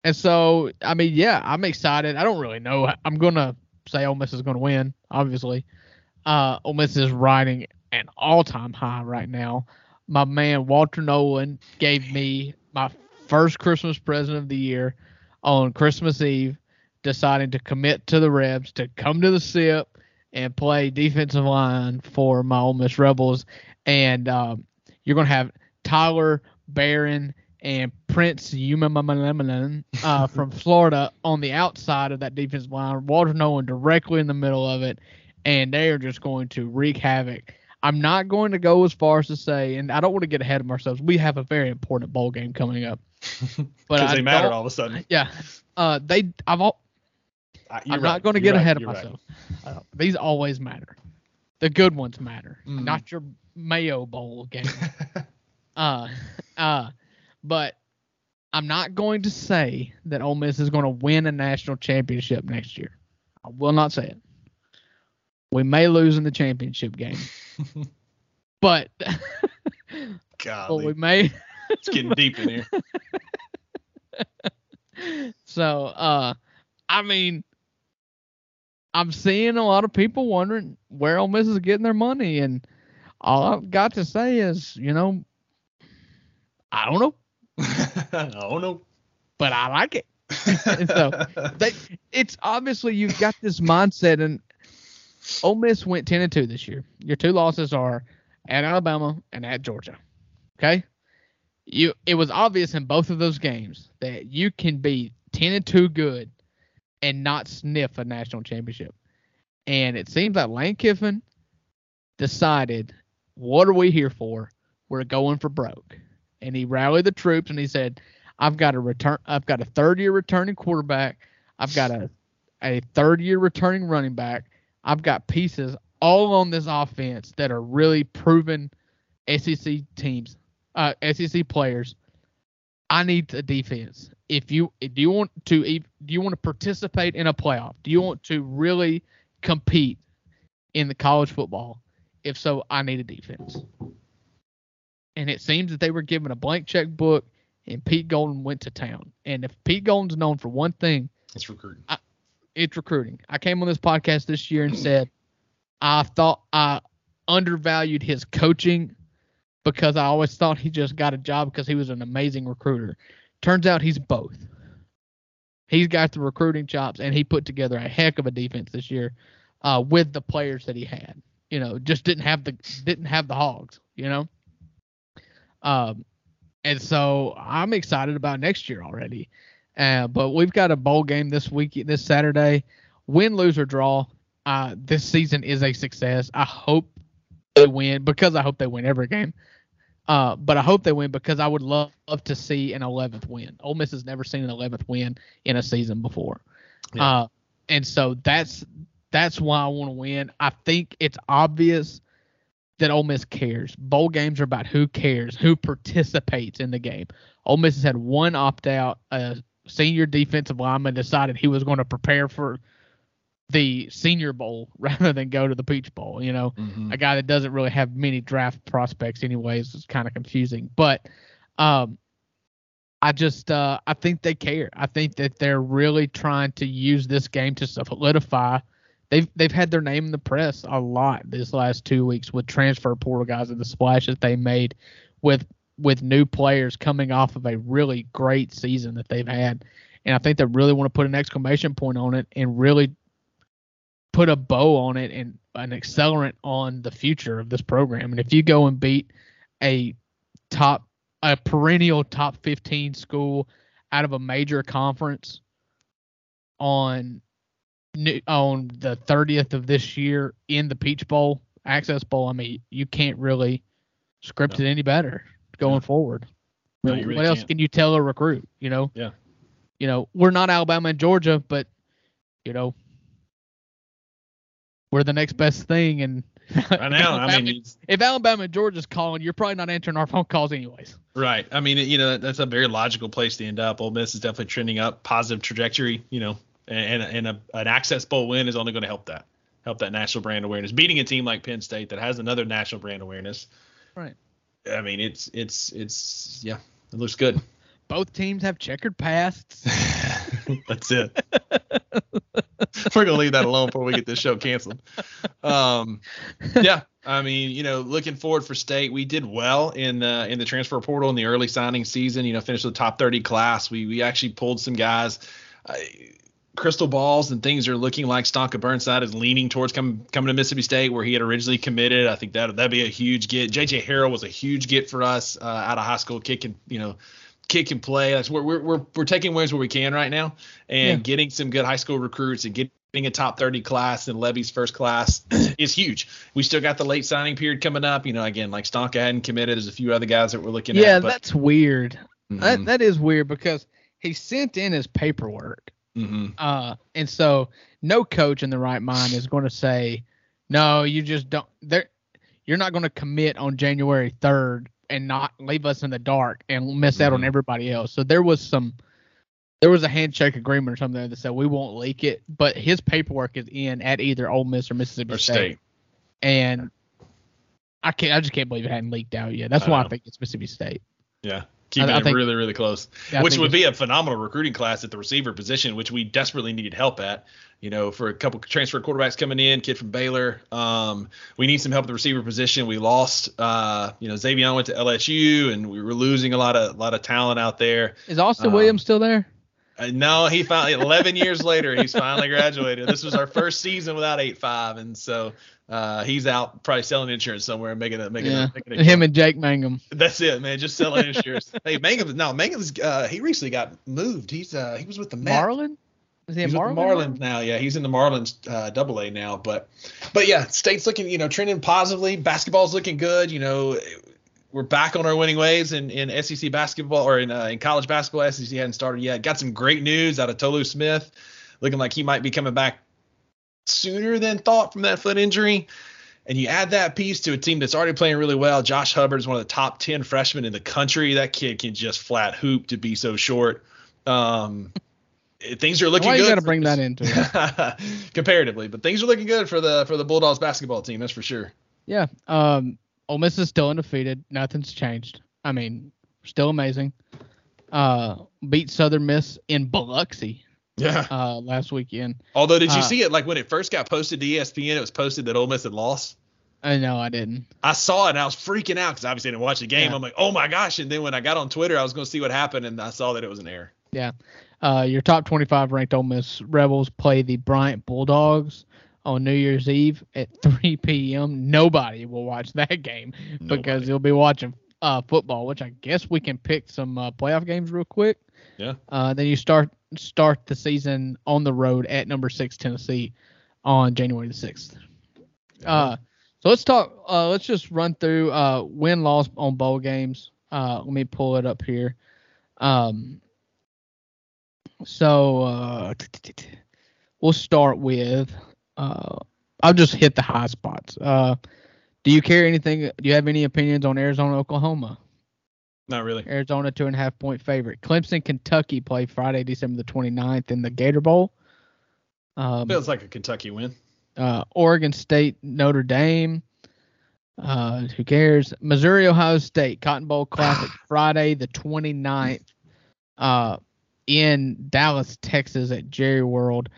and so I mean, yeah, I'm excited. I don't really know. I'm gonna say Ole Miss is to win. Obviously, uh, Ole Miss is riding an all time high right now. My man Walter Nolen gave me my first Christmas present of the year on Christmas Eve, deciding to commit to the Rebs to come to the SIP and play defensive line for my Ole Miss Rebels. And um, you're to have Tyler Baron and Prince Umanmielen uh, [LAUGHS] from Florida on the outside of that defensive line. Walter Nolen directly in the middle of it, and they are just going to wreak havoc. I'm not going to go as far as to say, and I don't want to get ahead of ourselves. We have a very important bowl game coming up, [LAUGHS] but Because they matter all of a sudden. Yeah, uh, they. I've. All, Uh, I'm right, not going to get right, ahead of you're right. myself. Uh, these always matter. The good ones matter, Mhm. not your Mayo Bowl game. [LAUGHS] uh, uh, but I'm not going to say that Ole Miss is going to win a national championship next year. I will not say it. We may lose in the championship game, [LAUGHS] but [LAUGHS] but we may. [LAUGHS] it's getting deep in here. so, uh, I mean, I'm seeing a lot of people wondering where Ole Miss is getting their money, and all I've got to say is, you know, I don't know, [LAUGHS] oh no. but I like it. [LAUGHS] So, They, it's obviously you've got this mindset, and Ole Miss went ten and two this year. Your two losses are at Alabama and at Georgia. Okay, you it was obvious in both of those games that you can be ten and two good and not sniff a national championship. And it seems like Lane Kiffin decided, what are we here for? We're going for broke. And he rallied the troops and he said, I've got a return I've got a third year returning quarterback. I've got a a third year returning running back. I've got pieces all on this offense that are really proven SEC teams, uh, SEC players. I need a defense. If you do you want to do you want to participate in a playoff? Do you want to really compete in the college football? If so, I need a defense. And it seems that they were given a blank checkbook, and Pete Golding went to town. And if Pete Golding's known for one thing, it's recruiting. it's recruiting. I came on this podcast this year and said I thought I undervalued his coaching because I always thought he just got a job because he was an amazing recruiter. Turns out he's both. He's got the recruiting chops and he put together a heck of a defense this year uh, with the players that he had. You know, just didn't have the didn't have the hogs. You know, um, and so I'm excited about next year already. Uh, but we've got a bowl game this week, this Saturday. Win, lose, or draw. Uh, this season is a success. I hope they win because I hope they win every game. Uh, but I hope they win because I would love, love to see an 11th win. Ole Miss has never seen an 11th win in a season before. Yeah. Uh, and so that's that's why I want to win. I think it's obvious that Ole Miss cares. Bowl games are about who cares, who participates in the game. Ole Miss has had one opt out. A senior defensive lineman decided he was going to prepare for the Senior Bowl [LAUGHS] rather than go to the Peach Bowl. You know, Mhm. a guy that doesn't really have many draft prospects, anyways, is kind of confusing. But um, I just uh, I think they care. I think that they're really trying to use this game to solidify. They've they've had their name in the press a lot this last two weeks with transfer portal guys and the splash that they made with with new players coming off of a really great season that they've had. And I think they really want to put an exclamation point on it and really put a bow on it and an accelerant on the future of this program. And if you go and beat a top a perennial top 15 school out of a major conference on on the 30th of this year in the Peach Bowl, Access Bowl, I mean, you can't really script it any better going No. forward. No, what really else can't. can you tell a recruit? You know. Yeah. You know, we're not Alabama and Georgia, but you know, we're the next best thing. And Right [LAUGHS] now, I mean, if Alabama and Georgia's calling, you're probably not answering our phone calls anyways. right. I mean, you know, that's a very logical place to end up. Ole Miss is definitely trending up, positive trajectory. You know, and and a, an Access Bowl win is only going to help that, help that national brand awareness. Beating a team like Penn State that has another national brand awareness. Right. I mean, it's it's it's yeah, it looks good. Both teams have checkered pasts. [LAUGHS] That's it. [LAUGHS] We're gonna leave that alone before we get this show canceled. Um, yeah, I mean, you know, looking forward for state, we did well in the in the transfer portal in the early signing season. You know, finished with the top 30 class. We we actually pulled some guys. Uh, crystal balls and things are looking like Stonka Burnside is leaning towards coming coming to Mississippi State where he had originally committed. I think that that'd be a huge get. JJ Harrell was a huge get for us uh, out of high school, kicking you know kick and play. That's where we're we're we're taking wins where we can right now, and Yeah. getting some good high school recruits and getting a top 30 class in Lebby's first class [CLEARS THROAT] is huge. We still got the late signing period coming up. You know, again, like Stonka hadn't committed. There's a few other guys that we're looking yeah, at. Yeah, that's weird. Mhm. That that is weird because he sent in his paperwork. Hmm Uh, and so no coach in the right mind is going to say, no, you just don't. There, you're not going to commit on January 3rd and not leave us in the dark and miss out on Mhm. everybody else. So there was some, there was a handshake agreement or something that said we won't leak it, but his paperwork is in at either Ole Miss or Mississippi Or State, state. and I can't, I just can't believe it hadn't leaked out yet. That's I why I think it's Mississippi State. Yeah. Keeping I it think- really, really close. Yeah, which would be a phenomenal recruiting class at the receiver position, which we desperately needed help at. You know, for a couple transfer quarterbacks coming in, kid from Baylor. Um, we need some help at the receiver position. We lost, uh, you know, Xavier went to LSU, and we were losing a lot of, lot of talent out there. Is Austin Um, Williams still there? Uh, no, he finally 11 years later he's finally graduated. This was our first season without eight five, and so uh, he's out probably selling insurance somewhere and making a making Yeah, a, making a him and Jake Mangum. That's it, man. Just selling [LAUGHS] insurance. hey, Mangum, no, Mangum's uh, he recently got moved. He's uh, he was with the Mets. Marlin? Is he He's with Marlin? the Marlins now. Yeah, he's in the Marlins uh, Double A now. But but yeah, state's looking you know trending positively. Basketball's looking good. You know, we're back on our winning ways in, in SEC basketball or in uh, in college basketball. SEC hadn't started yet. Got some great news out of Tolu Smith, looking like he might be coming back sooner than thought from that foot injury. And you add that piece to a team that's already playing really well. Josh Hubbard is one of the top 10 freshmen in the country. That kid can just flat hoop to be so short. Um, things are looking Why good. you got to bring that into it? [LAUGHS] comparatively, but things are looking good for the for the Bulldogs basketball team. That's for sure. Yeah. Um, Ole Miss is still undefeated. Nothing's changed. I mean, still amazing. Uh, beat Southern Miss in Biloxi Yeah. uh, last weekend. Although, did you Uh, see it? Like when it first got posted to ESPN, it was posted that Ole Miss had lost. I know I didn't. I saw it and I was freaking out because obviously I didn't watch the game. Yeah. I'm like, oh my gosh! And then when I got on Twitter, I was going to see what happened, and I saw that it was an error. Yeah. Uh, your top 25 ranked Ole Miss Rebels play the Bryant Bulldogs on New Year's Eve at [LAUGHS] 3 p.m. Nobody will watch that game because you'll be watching uh, football, which I guess we can pick some uh, playoff games real quick. Yeah. Uh, then you start start the season on the road at number six Tennessee on January the sixth. Uh, so let's talk. Uh, let's just run through uh, win loss on bowl games. Uh, let me pull it up here. Um, so uh, we'll start with. Uh, I'll just hit the high spots. Uh, do you care anything? Do you have any opinions on Arizona, Oklahoma? Not really. Arizona two and a half point favorite. Clemson, Kentucky play Friday, December the 29th in the Gator Bowl. Um, Feels like a Kentucky win. uh, Oregon State, Notre Dame. Uh, who cares? Missouri, Ohio State, Cotton Bowl [SIGHS] Classic, Friday the 29th, uh, in Dallas, Texas at Jerry World.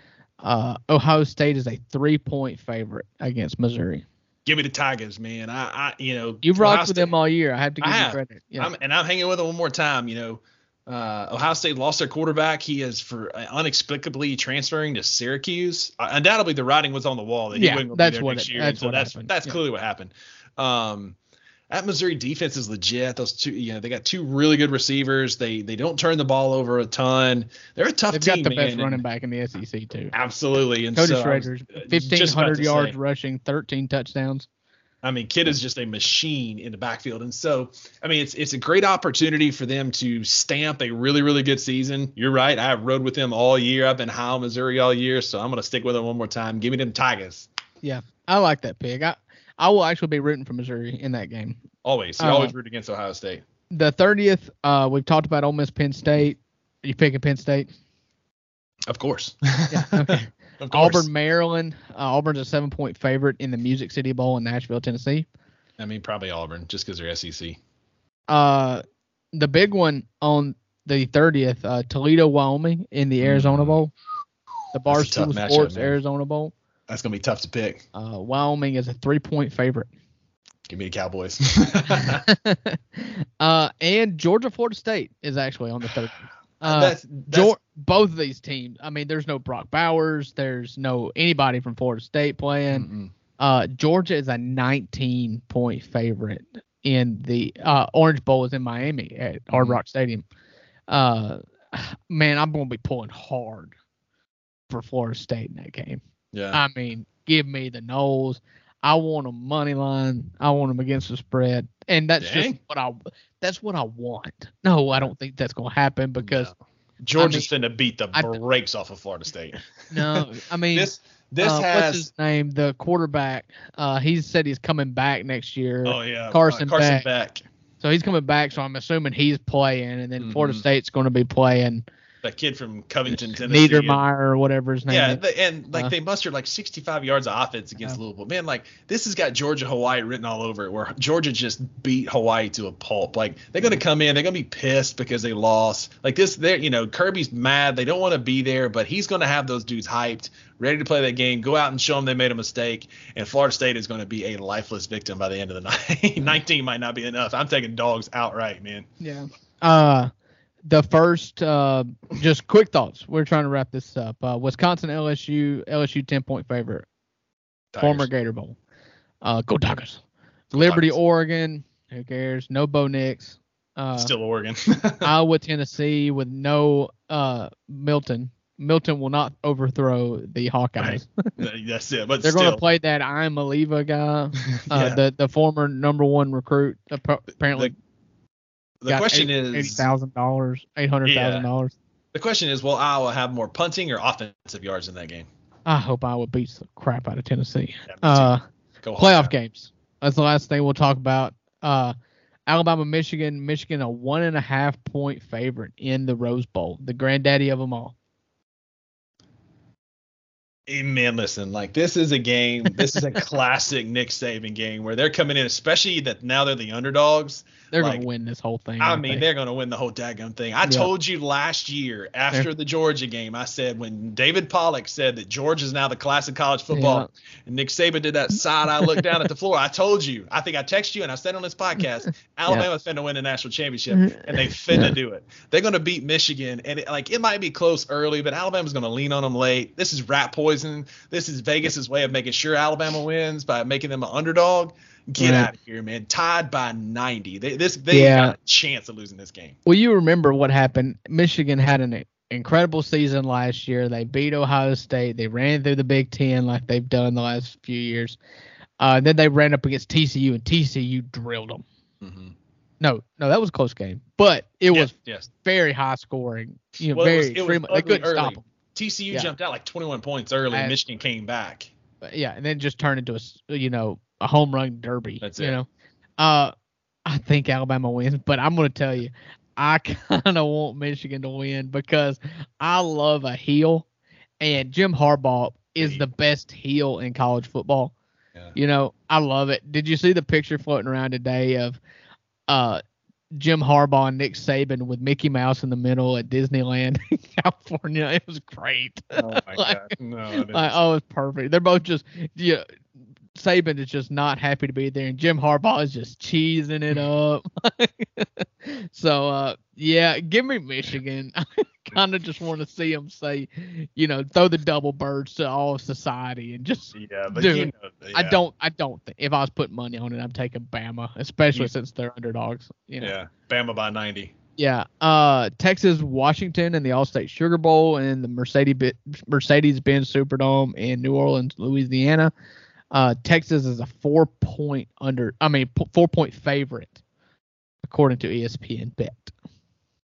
Uh, Ohio State is a three point favorite against Missouri. Give me the Tigers, man. I, I you know, You've Ohio rocked with State- them all year. I have to give I you credit. Yeah. I'm, and I'm hanging with them one more time. You know, uh, Ohio State lost their quarterback. He is for uh, unexplicably transferring to Syracuse. Uh, undoubtedly, the writing was on the wall that he Yeah, to that's be there next it- year. that's so what that's happened. that's Yeah. clearly what happened. Um, that Missouri defense is legit. Those two, you know, they got two really good receivers. They they don't turn the ball over a ton. They're a tough They've team, got the man, best running back in the SEC too. Absolutely. And Cody so Schrader's fifteen hundred yards say. rushing, thirteen touchdowns. I mean, Kid is just a machine in the backfield, and so I mean, it's it's a great opportunity for them to stamp a really really good season. You're right. I rode with them all year. I've been high on Missouri all year, so I'm gonna stick with them one more time. Give me them Tigers. Yeah, I like that pick. I I will actually be rooting for Missouri in that game. Always. You Uh, always root against Ohio State. The thirtieth, uh, we've talked about Ole Miss, Penn State. Are you picking Penn State? Of course. [LAUGHS] Yeah. Okay. [LAUGHS] of course. Auburn, Maryland. Uh, Auburn's a seven point favorite in the Music City Bowl in Nashville, Tennessee. I mean, probably Auburn, just because they're SEC. Uh, the big one on the thirtieth, uh, Toledo, Wyoming in the Arizona Mm. Bowl. The That's a tough Barstool Sports man. Arizona Bowl. That's gonna be tough to pick. Uh, Wyoming is a three point favorite. Give me the Cowboys. [LAUGHS] [LAUGHS] uh, and Georgia, Florida State is actually on the third. [SIGHS] Uh, that's, that's both of these teams. I mean, there's no Brock Bowers. There's no anybody from Florida State playing. mm-mm. Uh, Georgia is a 19 point favorite in the uh, Orange Bowl is in Miami at Hard Mhm. Rock Stadium. Uh, [SIGHS] man, I'm gonna be pulling hard for Florida State in that game. Yeah. I mean, give me the Noles. I want them money line. I want them against the spread, and that's Dang. just what I. That's what I want. No, I don't think that's going to happen because No. Georgia's finna beat the I- brakes off of Florida State. [LAUGHS] no, I mean this this uh, what's has his name? The quarterback. Uh, he said he's coming back next year. oh yeah Carson uh, Carson Beck. Beck. So he's coming back. So I'm assuming he's playing, and then Florida Mhm. State's going to be playing that kid from Covington, Tennessee. Niedermeyer or whatever his name Yeah, is. and like Uh, they mustered like 65 yards of offense against Yeah. Louisville. Man, like this has got Georgia Hawaii written all over it, where Georgia just beat Hawaii to a pulp. Like they're gonna come in, they're gonna be pissed because they lost. Like this, they're you know Kirby's mad, they don't want to be there, but he's gonna have those dudes hyped, ready to play that game, go out and show them they made a mistake. And Florida State is gonna be a lifeless victim by the end of the [LAUGHS] night. 19 might not be enough. I'm taking dogs outright, man. Yeah. Uh, the first, uh, just quick thoughts. We're trying to wrap this up. Uh, Wisconsin LSU, LSU 10 point favorite, former Tigers. Gator Bowl. Uh, go Tigers. Liberty, Tigers. Oregon. Who cares? No Bo Nix. Uh, Still Oregon. [LAUGHS] Iowa, Tennessee with no uh Milton. Milton will not overthrow the Hawkeyes. [LAUGHS] That's it. But They're going to play that Iamaleava guy, [LAUGHS] uh, Yeah. the the former number one recruit. Apparently, the got question eight- is eighty thousand dollars, eight hundred thousand dollars. The question is, will Iowa have more punting or offensive yards in that game? I hope Iowa beats the crap out of Tennessee. Yeah. Uh, playoff games. That's the last thing we'll talk about. Uh, Alabama, Michigan, Michigan a one and a half point favorite in the Rose Bowl, the granddaddy of them all. Hey, man, listen, like this is a game. This is a [LAUGHS] classic Nick Saban game where they're coming in, especially that now they're the underdogs. They're Like, gonna win this whole thing. I mean, they? they're going to win the whole daggum thing. I Yeah. told you last year after the Georgia game, I said when David Pollack said that Georgia's now the class of college football, and Nick Saban did that side eye look down at the floor. I told you. I think I texted you and I said on this podcast, [LAUGHS] Alabama's finna win the national championship, mm-hmm. and they finna do it. They're going to beat Michigan, and it, like it might be close early, but Alabama's going to lean on them late. This is rat poison. This is Vegas's way of making sure Alabama wins by making them an underdog. Get Right. out of here, man. Tied by 90. They, this they Yeah. got a chance of losing this game. Well, you remember what happened. Michigan had an incredible season last year. They beat Ohio State. They ran through the Big Ten like they've done the last few years. Uh, then they ran up against TCU, and TCU drilled them. Mm-hmm. No, no, that was a close game, but it was yes. very high scoring. You know, Well, it very was- it was. They couldn't early. stop them. TCU Yeah. jumped out like 21 points early, and Michigan came back. But yeah, and then just turned into a you know a home run derby. That's you it. know, uh, I think Alabama wins, but I'm gonna tell you, I [LAUGHS] kind of want Michigan to win because I love a heel, and Jim Harbaugh is the best heel in college football. Yeah. You know, I love it. Did you see the picture floating around today of uh Jim Harbaugh and Nick Saban with Mickey Mouse in the middle at Disneyland, [LAUGHS] in California? It was great. Oh my [LAUGHS] Like- god. No. it Like, oh, it's perfect. They're both just yeah. Saban is just not happy to be there, and Jim Harbaugh is just cheesing it up. [LAUGHS] so, uh, yeah, give me Michigan. [LAUGHS] I kind of just want to see them say, you know, throw the double birds to all of society, and just. yeah, but dude, you know, I don't. I don't think if I was putting money on it, I'm taking Bama, especially You- since they're underdogs. You know. Yeah, Bama by 90. Yeah. Uh, Texas, Washington, and the All-State Sugar Bowl, and the Mercedes Mercedes-Benz Superdome in New Orleans, Louisiana. Uh, Texas is a four-point under. I mean, p- four-point favorite, according to ESPN Bet.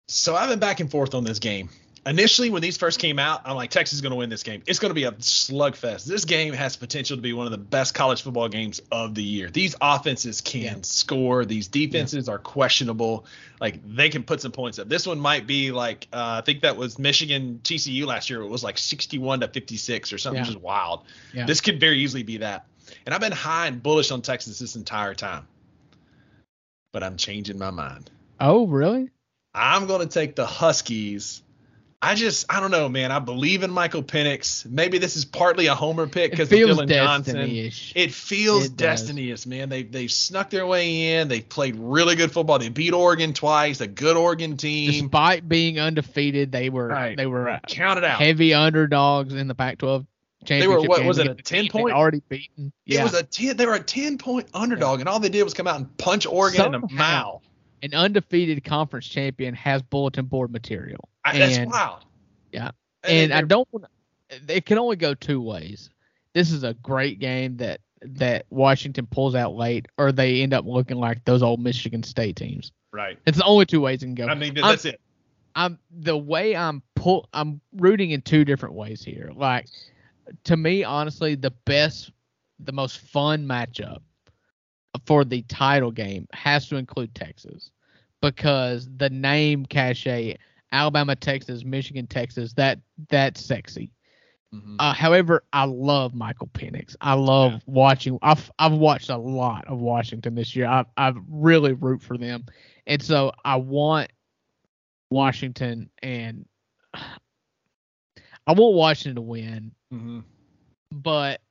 So I've been back and forth on this game. Initially, when these first came out, I'm like, Texas is going to win this game. It's going to be a slugfest. This game has potential to be one of the best college football games of the year. These offenses can Yeah. score. These defenses are questionable. Like they can put some points up. This one might be like, uh, I think that was Michigan TCU last year. It was like 61 to 56 or something, Yeah. just wild. Yeah. This could very easily be that. And I've been high and bullish on Texas this entire time, but I'm changing my mind. Oh, really? I'm going to take the Huskies. I just, I don't know, man. I believe in Michael Penix. Maybe this is partly a homer pick because of Dylan Johnson. It feels It destiny-ish, man. They they snuck their way in. They played really good football. They beat Oregon twice, a good Oregon team. Despite being undefeated, they were Right. they were uh, Count out. heavy underdogs in the Pac-12 championship. They were, what, was it, a 10 point? Already beaten. It was a ten. They were a ten point underdog, and all they did was come out and punch Oregon in the mouth. an undefeated conference champion has bulletin board material. I, that's And- wild. Yeah. And, and I don't it can only go two ways. This is a great game that that Washington pulls out late, or they end up looking like those old Michigan State teams. Right. It's the only two ways it can go. I mean, that's I'm, it. I'm the way I'm pull. I'm rooting in two different ways here. Like to me, honestly, the best, the most fun matchup for the title game has to include Texas because the name cachet Alabama, Texas, Michigan, Texas that that's sexy. Mhm. Uh, however, I love Michael Penix. I love Yeah. watching. I've I've watched a lot of Washington this year. I I really root for them, and so I want Washington and I want Washington to win, Mhm. but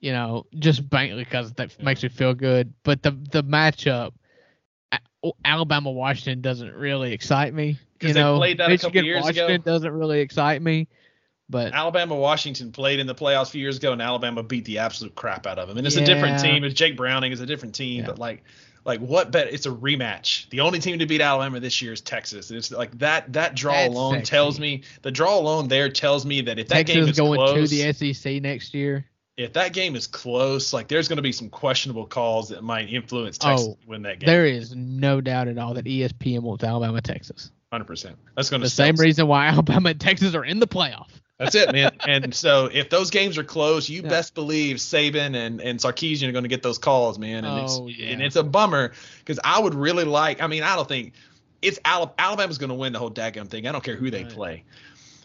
you know, just bank because that Yeah. makes me feel good. But the the matchup, Alabama Washington doesn't really excite me. You they know, played that a couple Michigan years ago. Washington doesn't really excite me. But Alabama Washington played in the playoffs a few years ago, and Alabama beat the absolute crap out of them. And it's a different team. It's Jake Browning is a different team, Yeah. but like, like what bet? It's a rematch. The only team to beat Alabama this year is Texas. And it's like that. That draw That's alone sexy. tells me the draw alone there tells me that if that game is going close, to the SEC next year. if that game is close, like there's going to be some questionable calls that might influence oh, Texas Oh, to win that game. There is no doubt at all that ESPN wants Alabama Texas. Hundred percent. That's going to The same reason why [LAUGHS] Alabama and Texas are in the playoff. That's it, man. [LAUGHS] and so if those games are close, you Yeah. best believe Saban and, and Sarkisian are going to get those calls, man. And Oh, it's yeah. and it's a bummer because I would really like. I mean, I don't think it's Alabama's going to win the whole daggum thing. I don't care who they Right. play.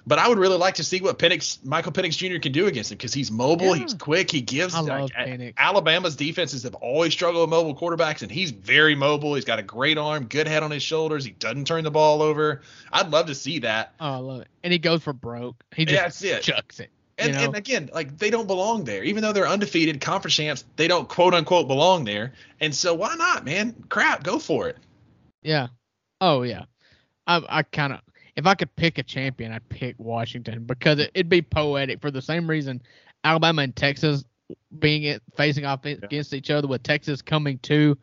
But I would really like to see what Penix, Michael Penix Jr. can do against him because he's mobile, Yeah. he's quick, he gives. I love like, Penix. Alabama's defenses have always struggled with mobile quarterbacks, and he's very mobile. He's got a great arm, good head on his shoulders. He doesn't turn the ball over. I'd love to see that. Oh, I love it. And he goes for broke. He just Yeah, it. chucks it. you And, know? and again, like they don't belong there. Even though they're undefeated conference champs, they don't quote unquote belong there. And so why not, man? Crap, go for it. Yeah. Oh yeah. I I kind of if I could pick a champion, I'd pick Washington because it, it'd be poetic for the same reason Alabama and Texas being it facing off against each other with Texas coming to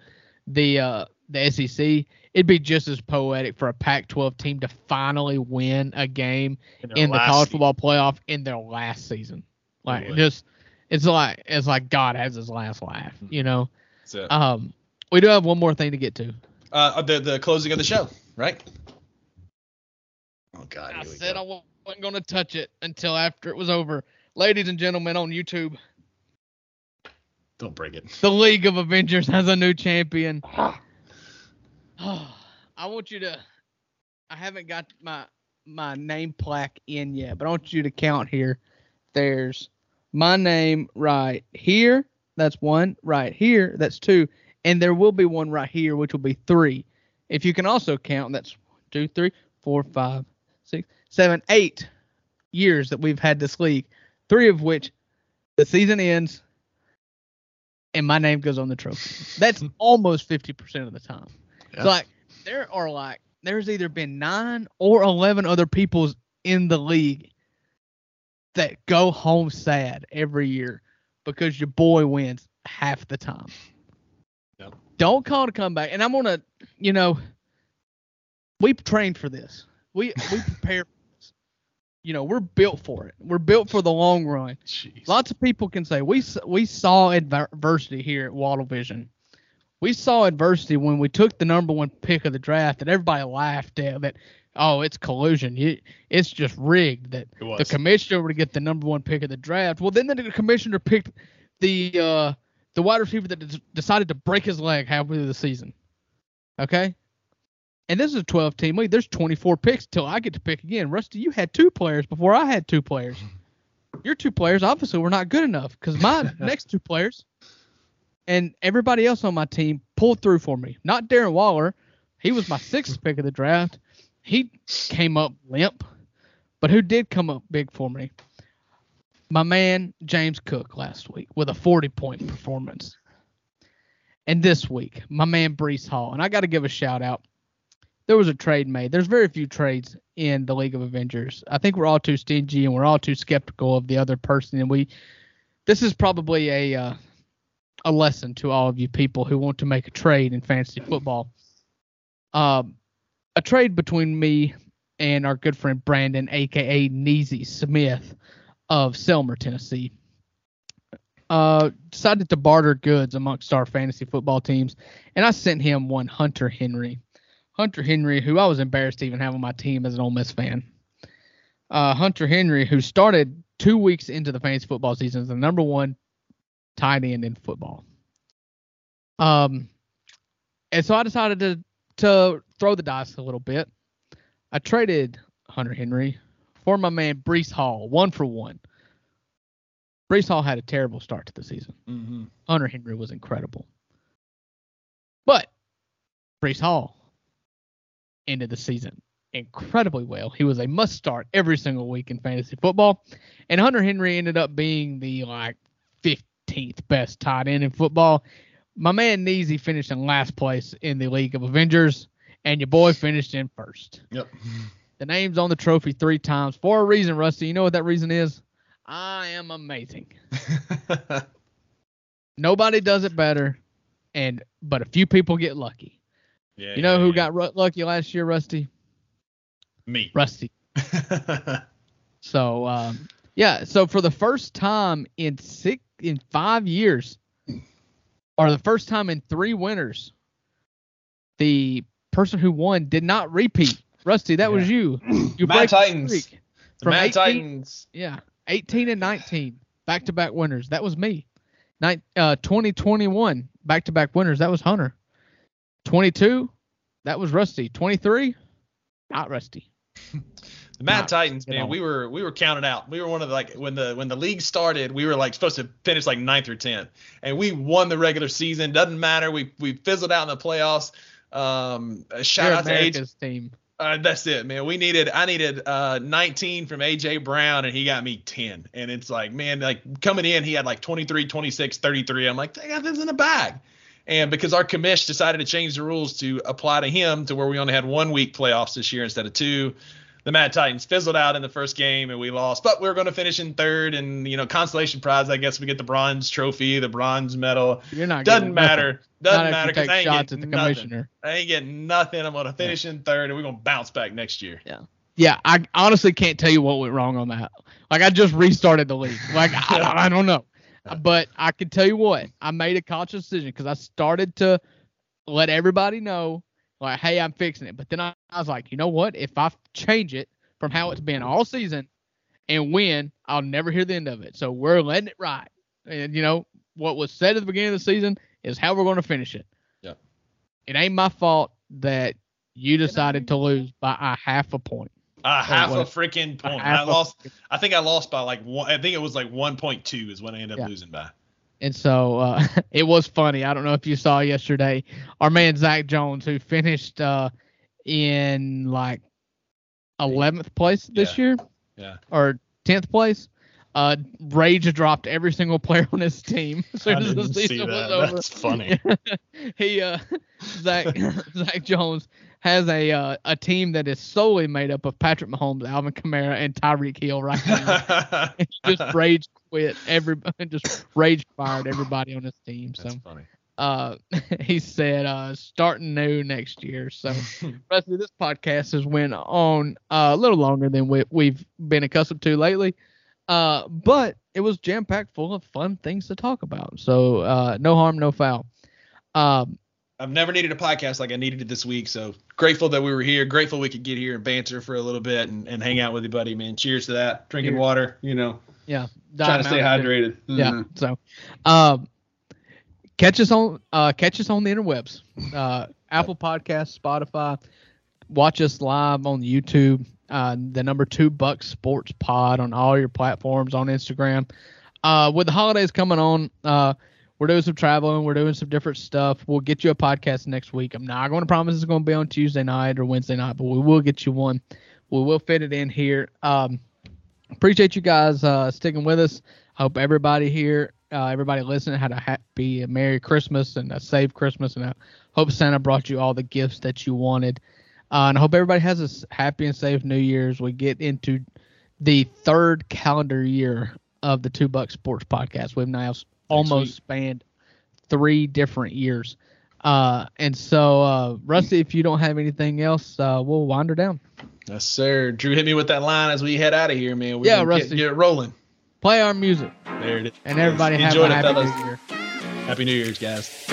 the uh the SEC. It'd be just as poetic for a Pac-12 team to finally win a game their in the college season. football playoff in their last season. Like would. just it's like it's like God has his last laugh, Hmm. you know. Um we do have one more thing to get to. Uh, the the closing of the show, right? Oh God, I said go. I wasn't going to touch it until after it was over. Ladies and gentlemen on YouTube, don't break it. the League of Avengers has a new champion. [SIGHS] [SIGHS] I want you to. I haven't got my my name plaque in yet, but I want you to count here. There's my name right here. That's one. Right here. That's two. And there will be one right here, which will be three. If you can also count, that's one, two, three, four, five, seven, eight years that we've had this league. Three of which the season ends and my name goes on the trophy. That's [LAUGHS] almost 50% of the time. Yeah. It's like there are like there's either been nine or 11 other people's in the league that go home sad every year because your boy wins half the time. Yep. Don't call to come back. And I'm gonna, you know, we trained for this. We we [LAUGHS] prepare. You know, we're built for it. We're built for the long run. Jeez. Lots of people can say we we saw adversity here at Waddle Vision. We saw adversity when we took the number one pick of the draft, and everybody laughed at that. Oh, it's collusion. You, it's just rigged that the commissioner would get the number one pick of the draft. Well, then the commissioner picked the uh, the wide receiver that decided to break his leg halfway through the season. Okay. And this is a 12 team league. There's 24 picks till I get to pick again. Rusty, you had two players before I had two players. Your two players obviously were not good enough because my [LAUGHS] next two players and everybody else on my team pulled through for me. Not Darren Waller. He was my sixth pick of the draft. He came up limp. But who did come up big for me? My man James Cook last week with a 40 point performance. And this week, my man Breece Hall. And I got to give a shout out. There was a trade made. There's very few trades in the League of Avengers. I think we're all too stingy and we're all too skeptical of the other person. And we, this is probably a uh, a lesson to all of you people who want to make a trade in fantasy football. Um, a trade between me and our good friend Brandon, aka Neezy Smith of Selmer, Tennessee. Uh, decided to barter goods amongst our fantasy football teams, and I sent him one Hunter Henry. Hunter Henry, who I was embarrassed to even have on my team as an Ole Miss fan. Uh, Hunter Henry, who started two weeks into the fantasy football season as the number one tight end in football. Um, and so I decided to to throw the dice a little bit. I traded Hunter Henry for my man Breece Hall, one for one. Breece Hall had a terrible start to the season. Mm-hmm. Hunter Henry was incredible. But Breece Hall ended the season incredibly well. He was a must start every single week in fantasy football. And Hunter Henry ended up being the like 15th best tight end in football. My man Neezy finished in last place in the League of Avengers, and your boy finished in first. Yep. The name's on the trophy three times for a reason, Rusty. You know what that reason is? I am amazing. [LAUGHS] Nobody does it better, and but a few people get lucky. Yeah. You know yeah, who yeah. got ru- lucky last year, Rusty? me? Rusty. [LAUGHS] So um, yeah, so for the first time in six in five years, or the first time in three winners, the person who won did not repeat. Rusty, that was you. [CLEARS THROAT] You Mad break the Titans. streak. From Mad 18 Titans. Yeah, 18 and 19, back to back winners. That was me. Nine, uh, 2021, back to back winners. That was Hunter. 22, that was Rusty. 23, not Rusty. [LAUGHS] The Mad Titans, man, we were we were counted out. We were one of the like when the when the league started, we were like supposed to finish like ninth or tenth, and we won the regular season. Doesn't matter. We we fizzled out in the playoffs. Um, shout You're out to AJ. Team. Uh, that's it, man. We needed I needed uh 19 from AJ Brown, and he got me 10. And it's like, man, like coming in, he had like 23, 26, 33. I'm like, I got this in the bag. And because our commish decided to change the rules to apply to him to where we only had one week playoffs this year instead of two, the Mad Titans fizzled out in the first game and we lost. But we were going to finish in third, and you know, consolation prize. I guess we get the bronze trophy, the bronze medal. You're not Doesn't matter. Nothing. Doesn't Not matter because I ain't shots at getting the nothing. commissioner. I ain't getting nothing. I'm gonna finish in third, and we're gonna bounce back next year. Yeah. Yeah, I honestly can't tell you what went wrong on that. Like I just restarted the league. Like I, I don't know, but I can tell you what I made a conscious decision because I started to let everybody know, like, hey, I'm fixing it. But then I, I was like, you know what? If I change it from how it's been all season and win, I'll never hear the end of it. So we're letting it ride. And you know what was said at the beginning of the season is how we're going to finish it. Yeah. It ain't my fault that you decided to lose by a half a point. Uh, half a freaking point. I lost. I think I lost by like one. I think it was like 1.2 is when I ended up Yeah. losing by. And so uh, [LAUGHS] it was funny. I don't know if you saw yesterday, our man Zach Jones, who finished uh, in like 11th place this year Yeah. or 10th place, uh, rage dropped every single player on his team as soon as the season was over. That's funny. [LAUGHS] he uh, Zach [LAUGHS] Zach Jones has a uh, a team that is solely made up of Patrick Mahomes, Alvin Kamara, and Tyreek Hill right now. [LAUGHS] he just rage quit every just rage fired everybody on his team. So That's funny. uh he said uh starting new next year. So Rusty, this podcast has went on uh, a little longer than we, we've been accustomed to lately. Uh but it was jam packed full of fun things to talk about. So uh no harm, no foul. Um I've never needed a podcast like I needed it this week. So grateful that we were here. Grateful we could get here and banter for a little bit and, and hang out with you, buddy, man. Cheers to that. Drinking Cheers. water, you know, yeah. trying to stay hydrated. Yeah. Mhm. So, um, catch us on uh catch us on the interwebs, uh, Apple Podcasts, Spotify. Watch us live on YouTube. Uh, the number two Bucks Sports Pod on all your platforms on Instagram. Uh, with the holidays coming on, uh, we're doing some traveling. We're doing some different stuff. We'll get you a podcast next week. I'm not going to promise it's going to be on Tuesday night or Wednesday night, but we will get you one. We will fit it in here. Um, appreciate you guys uh, sticking with us. I Hope everybody here, uh, everybody listening, had a happy, and Merry Christmas and a safe Christmas, and I hope Santa brought you all the gifts that you wanted. Uh, and I hope everybody has a happy and safe New Year's. We get into the third calendar year of the Two Buck Sports Podcast. We've now s- almost week. spanned three different years. Uh, and so, uh, Rusty, if you don't have anything else, uh, we'll wind her down. Yes, sir. Drew, hit me with that line as we head out of here, man. We're Yeah, gonna Rusty. Get, get it rolling. Play our music, There it is. and everybody have Enjoy a it, happy fellas. new year. Happy New Year's, guys.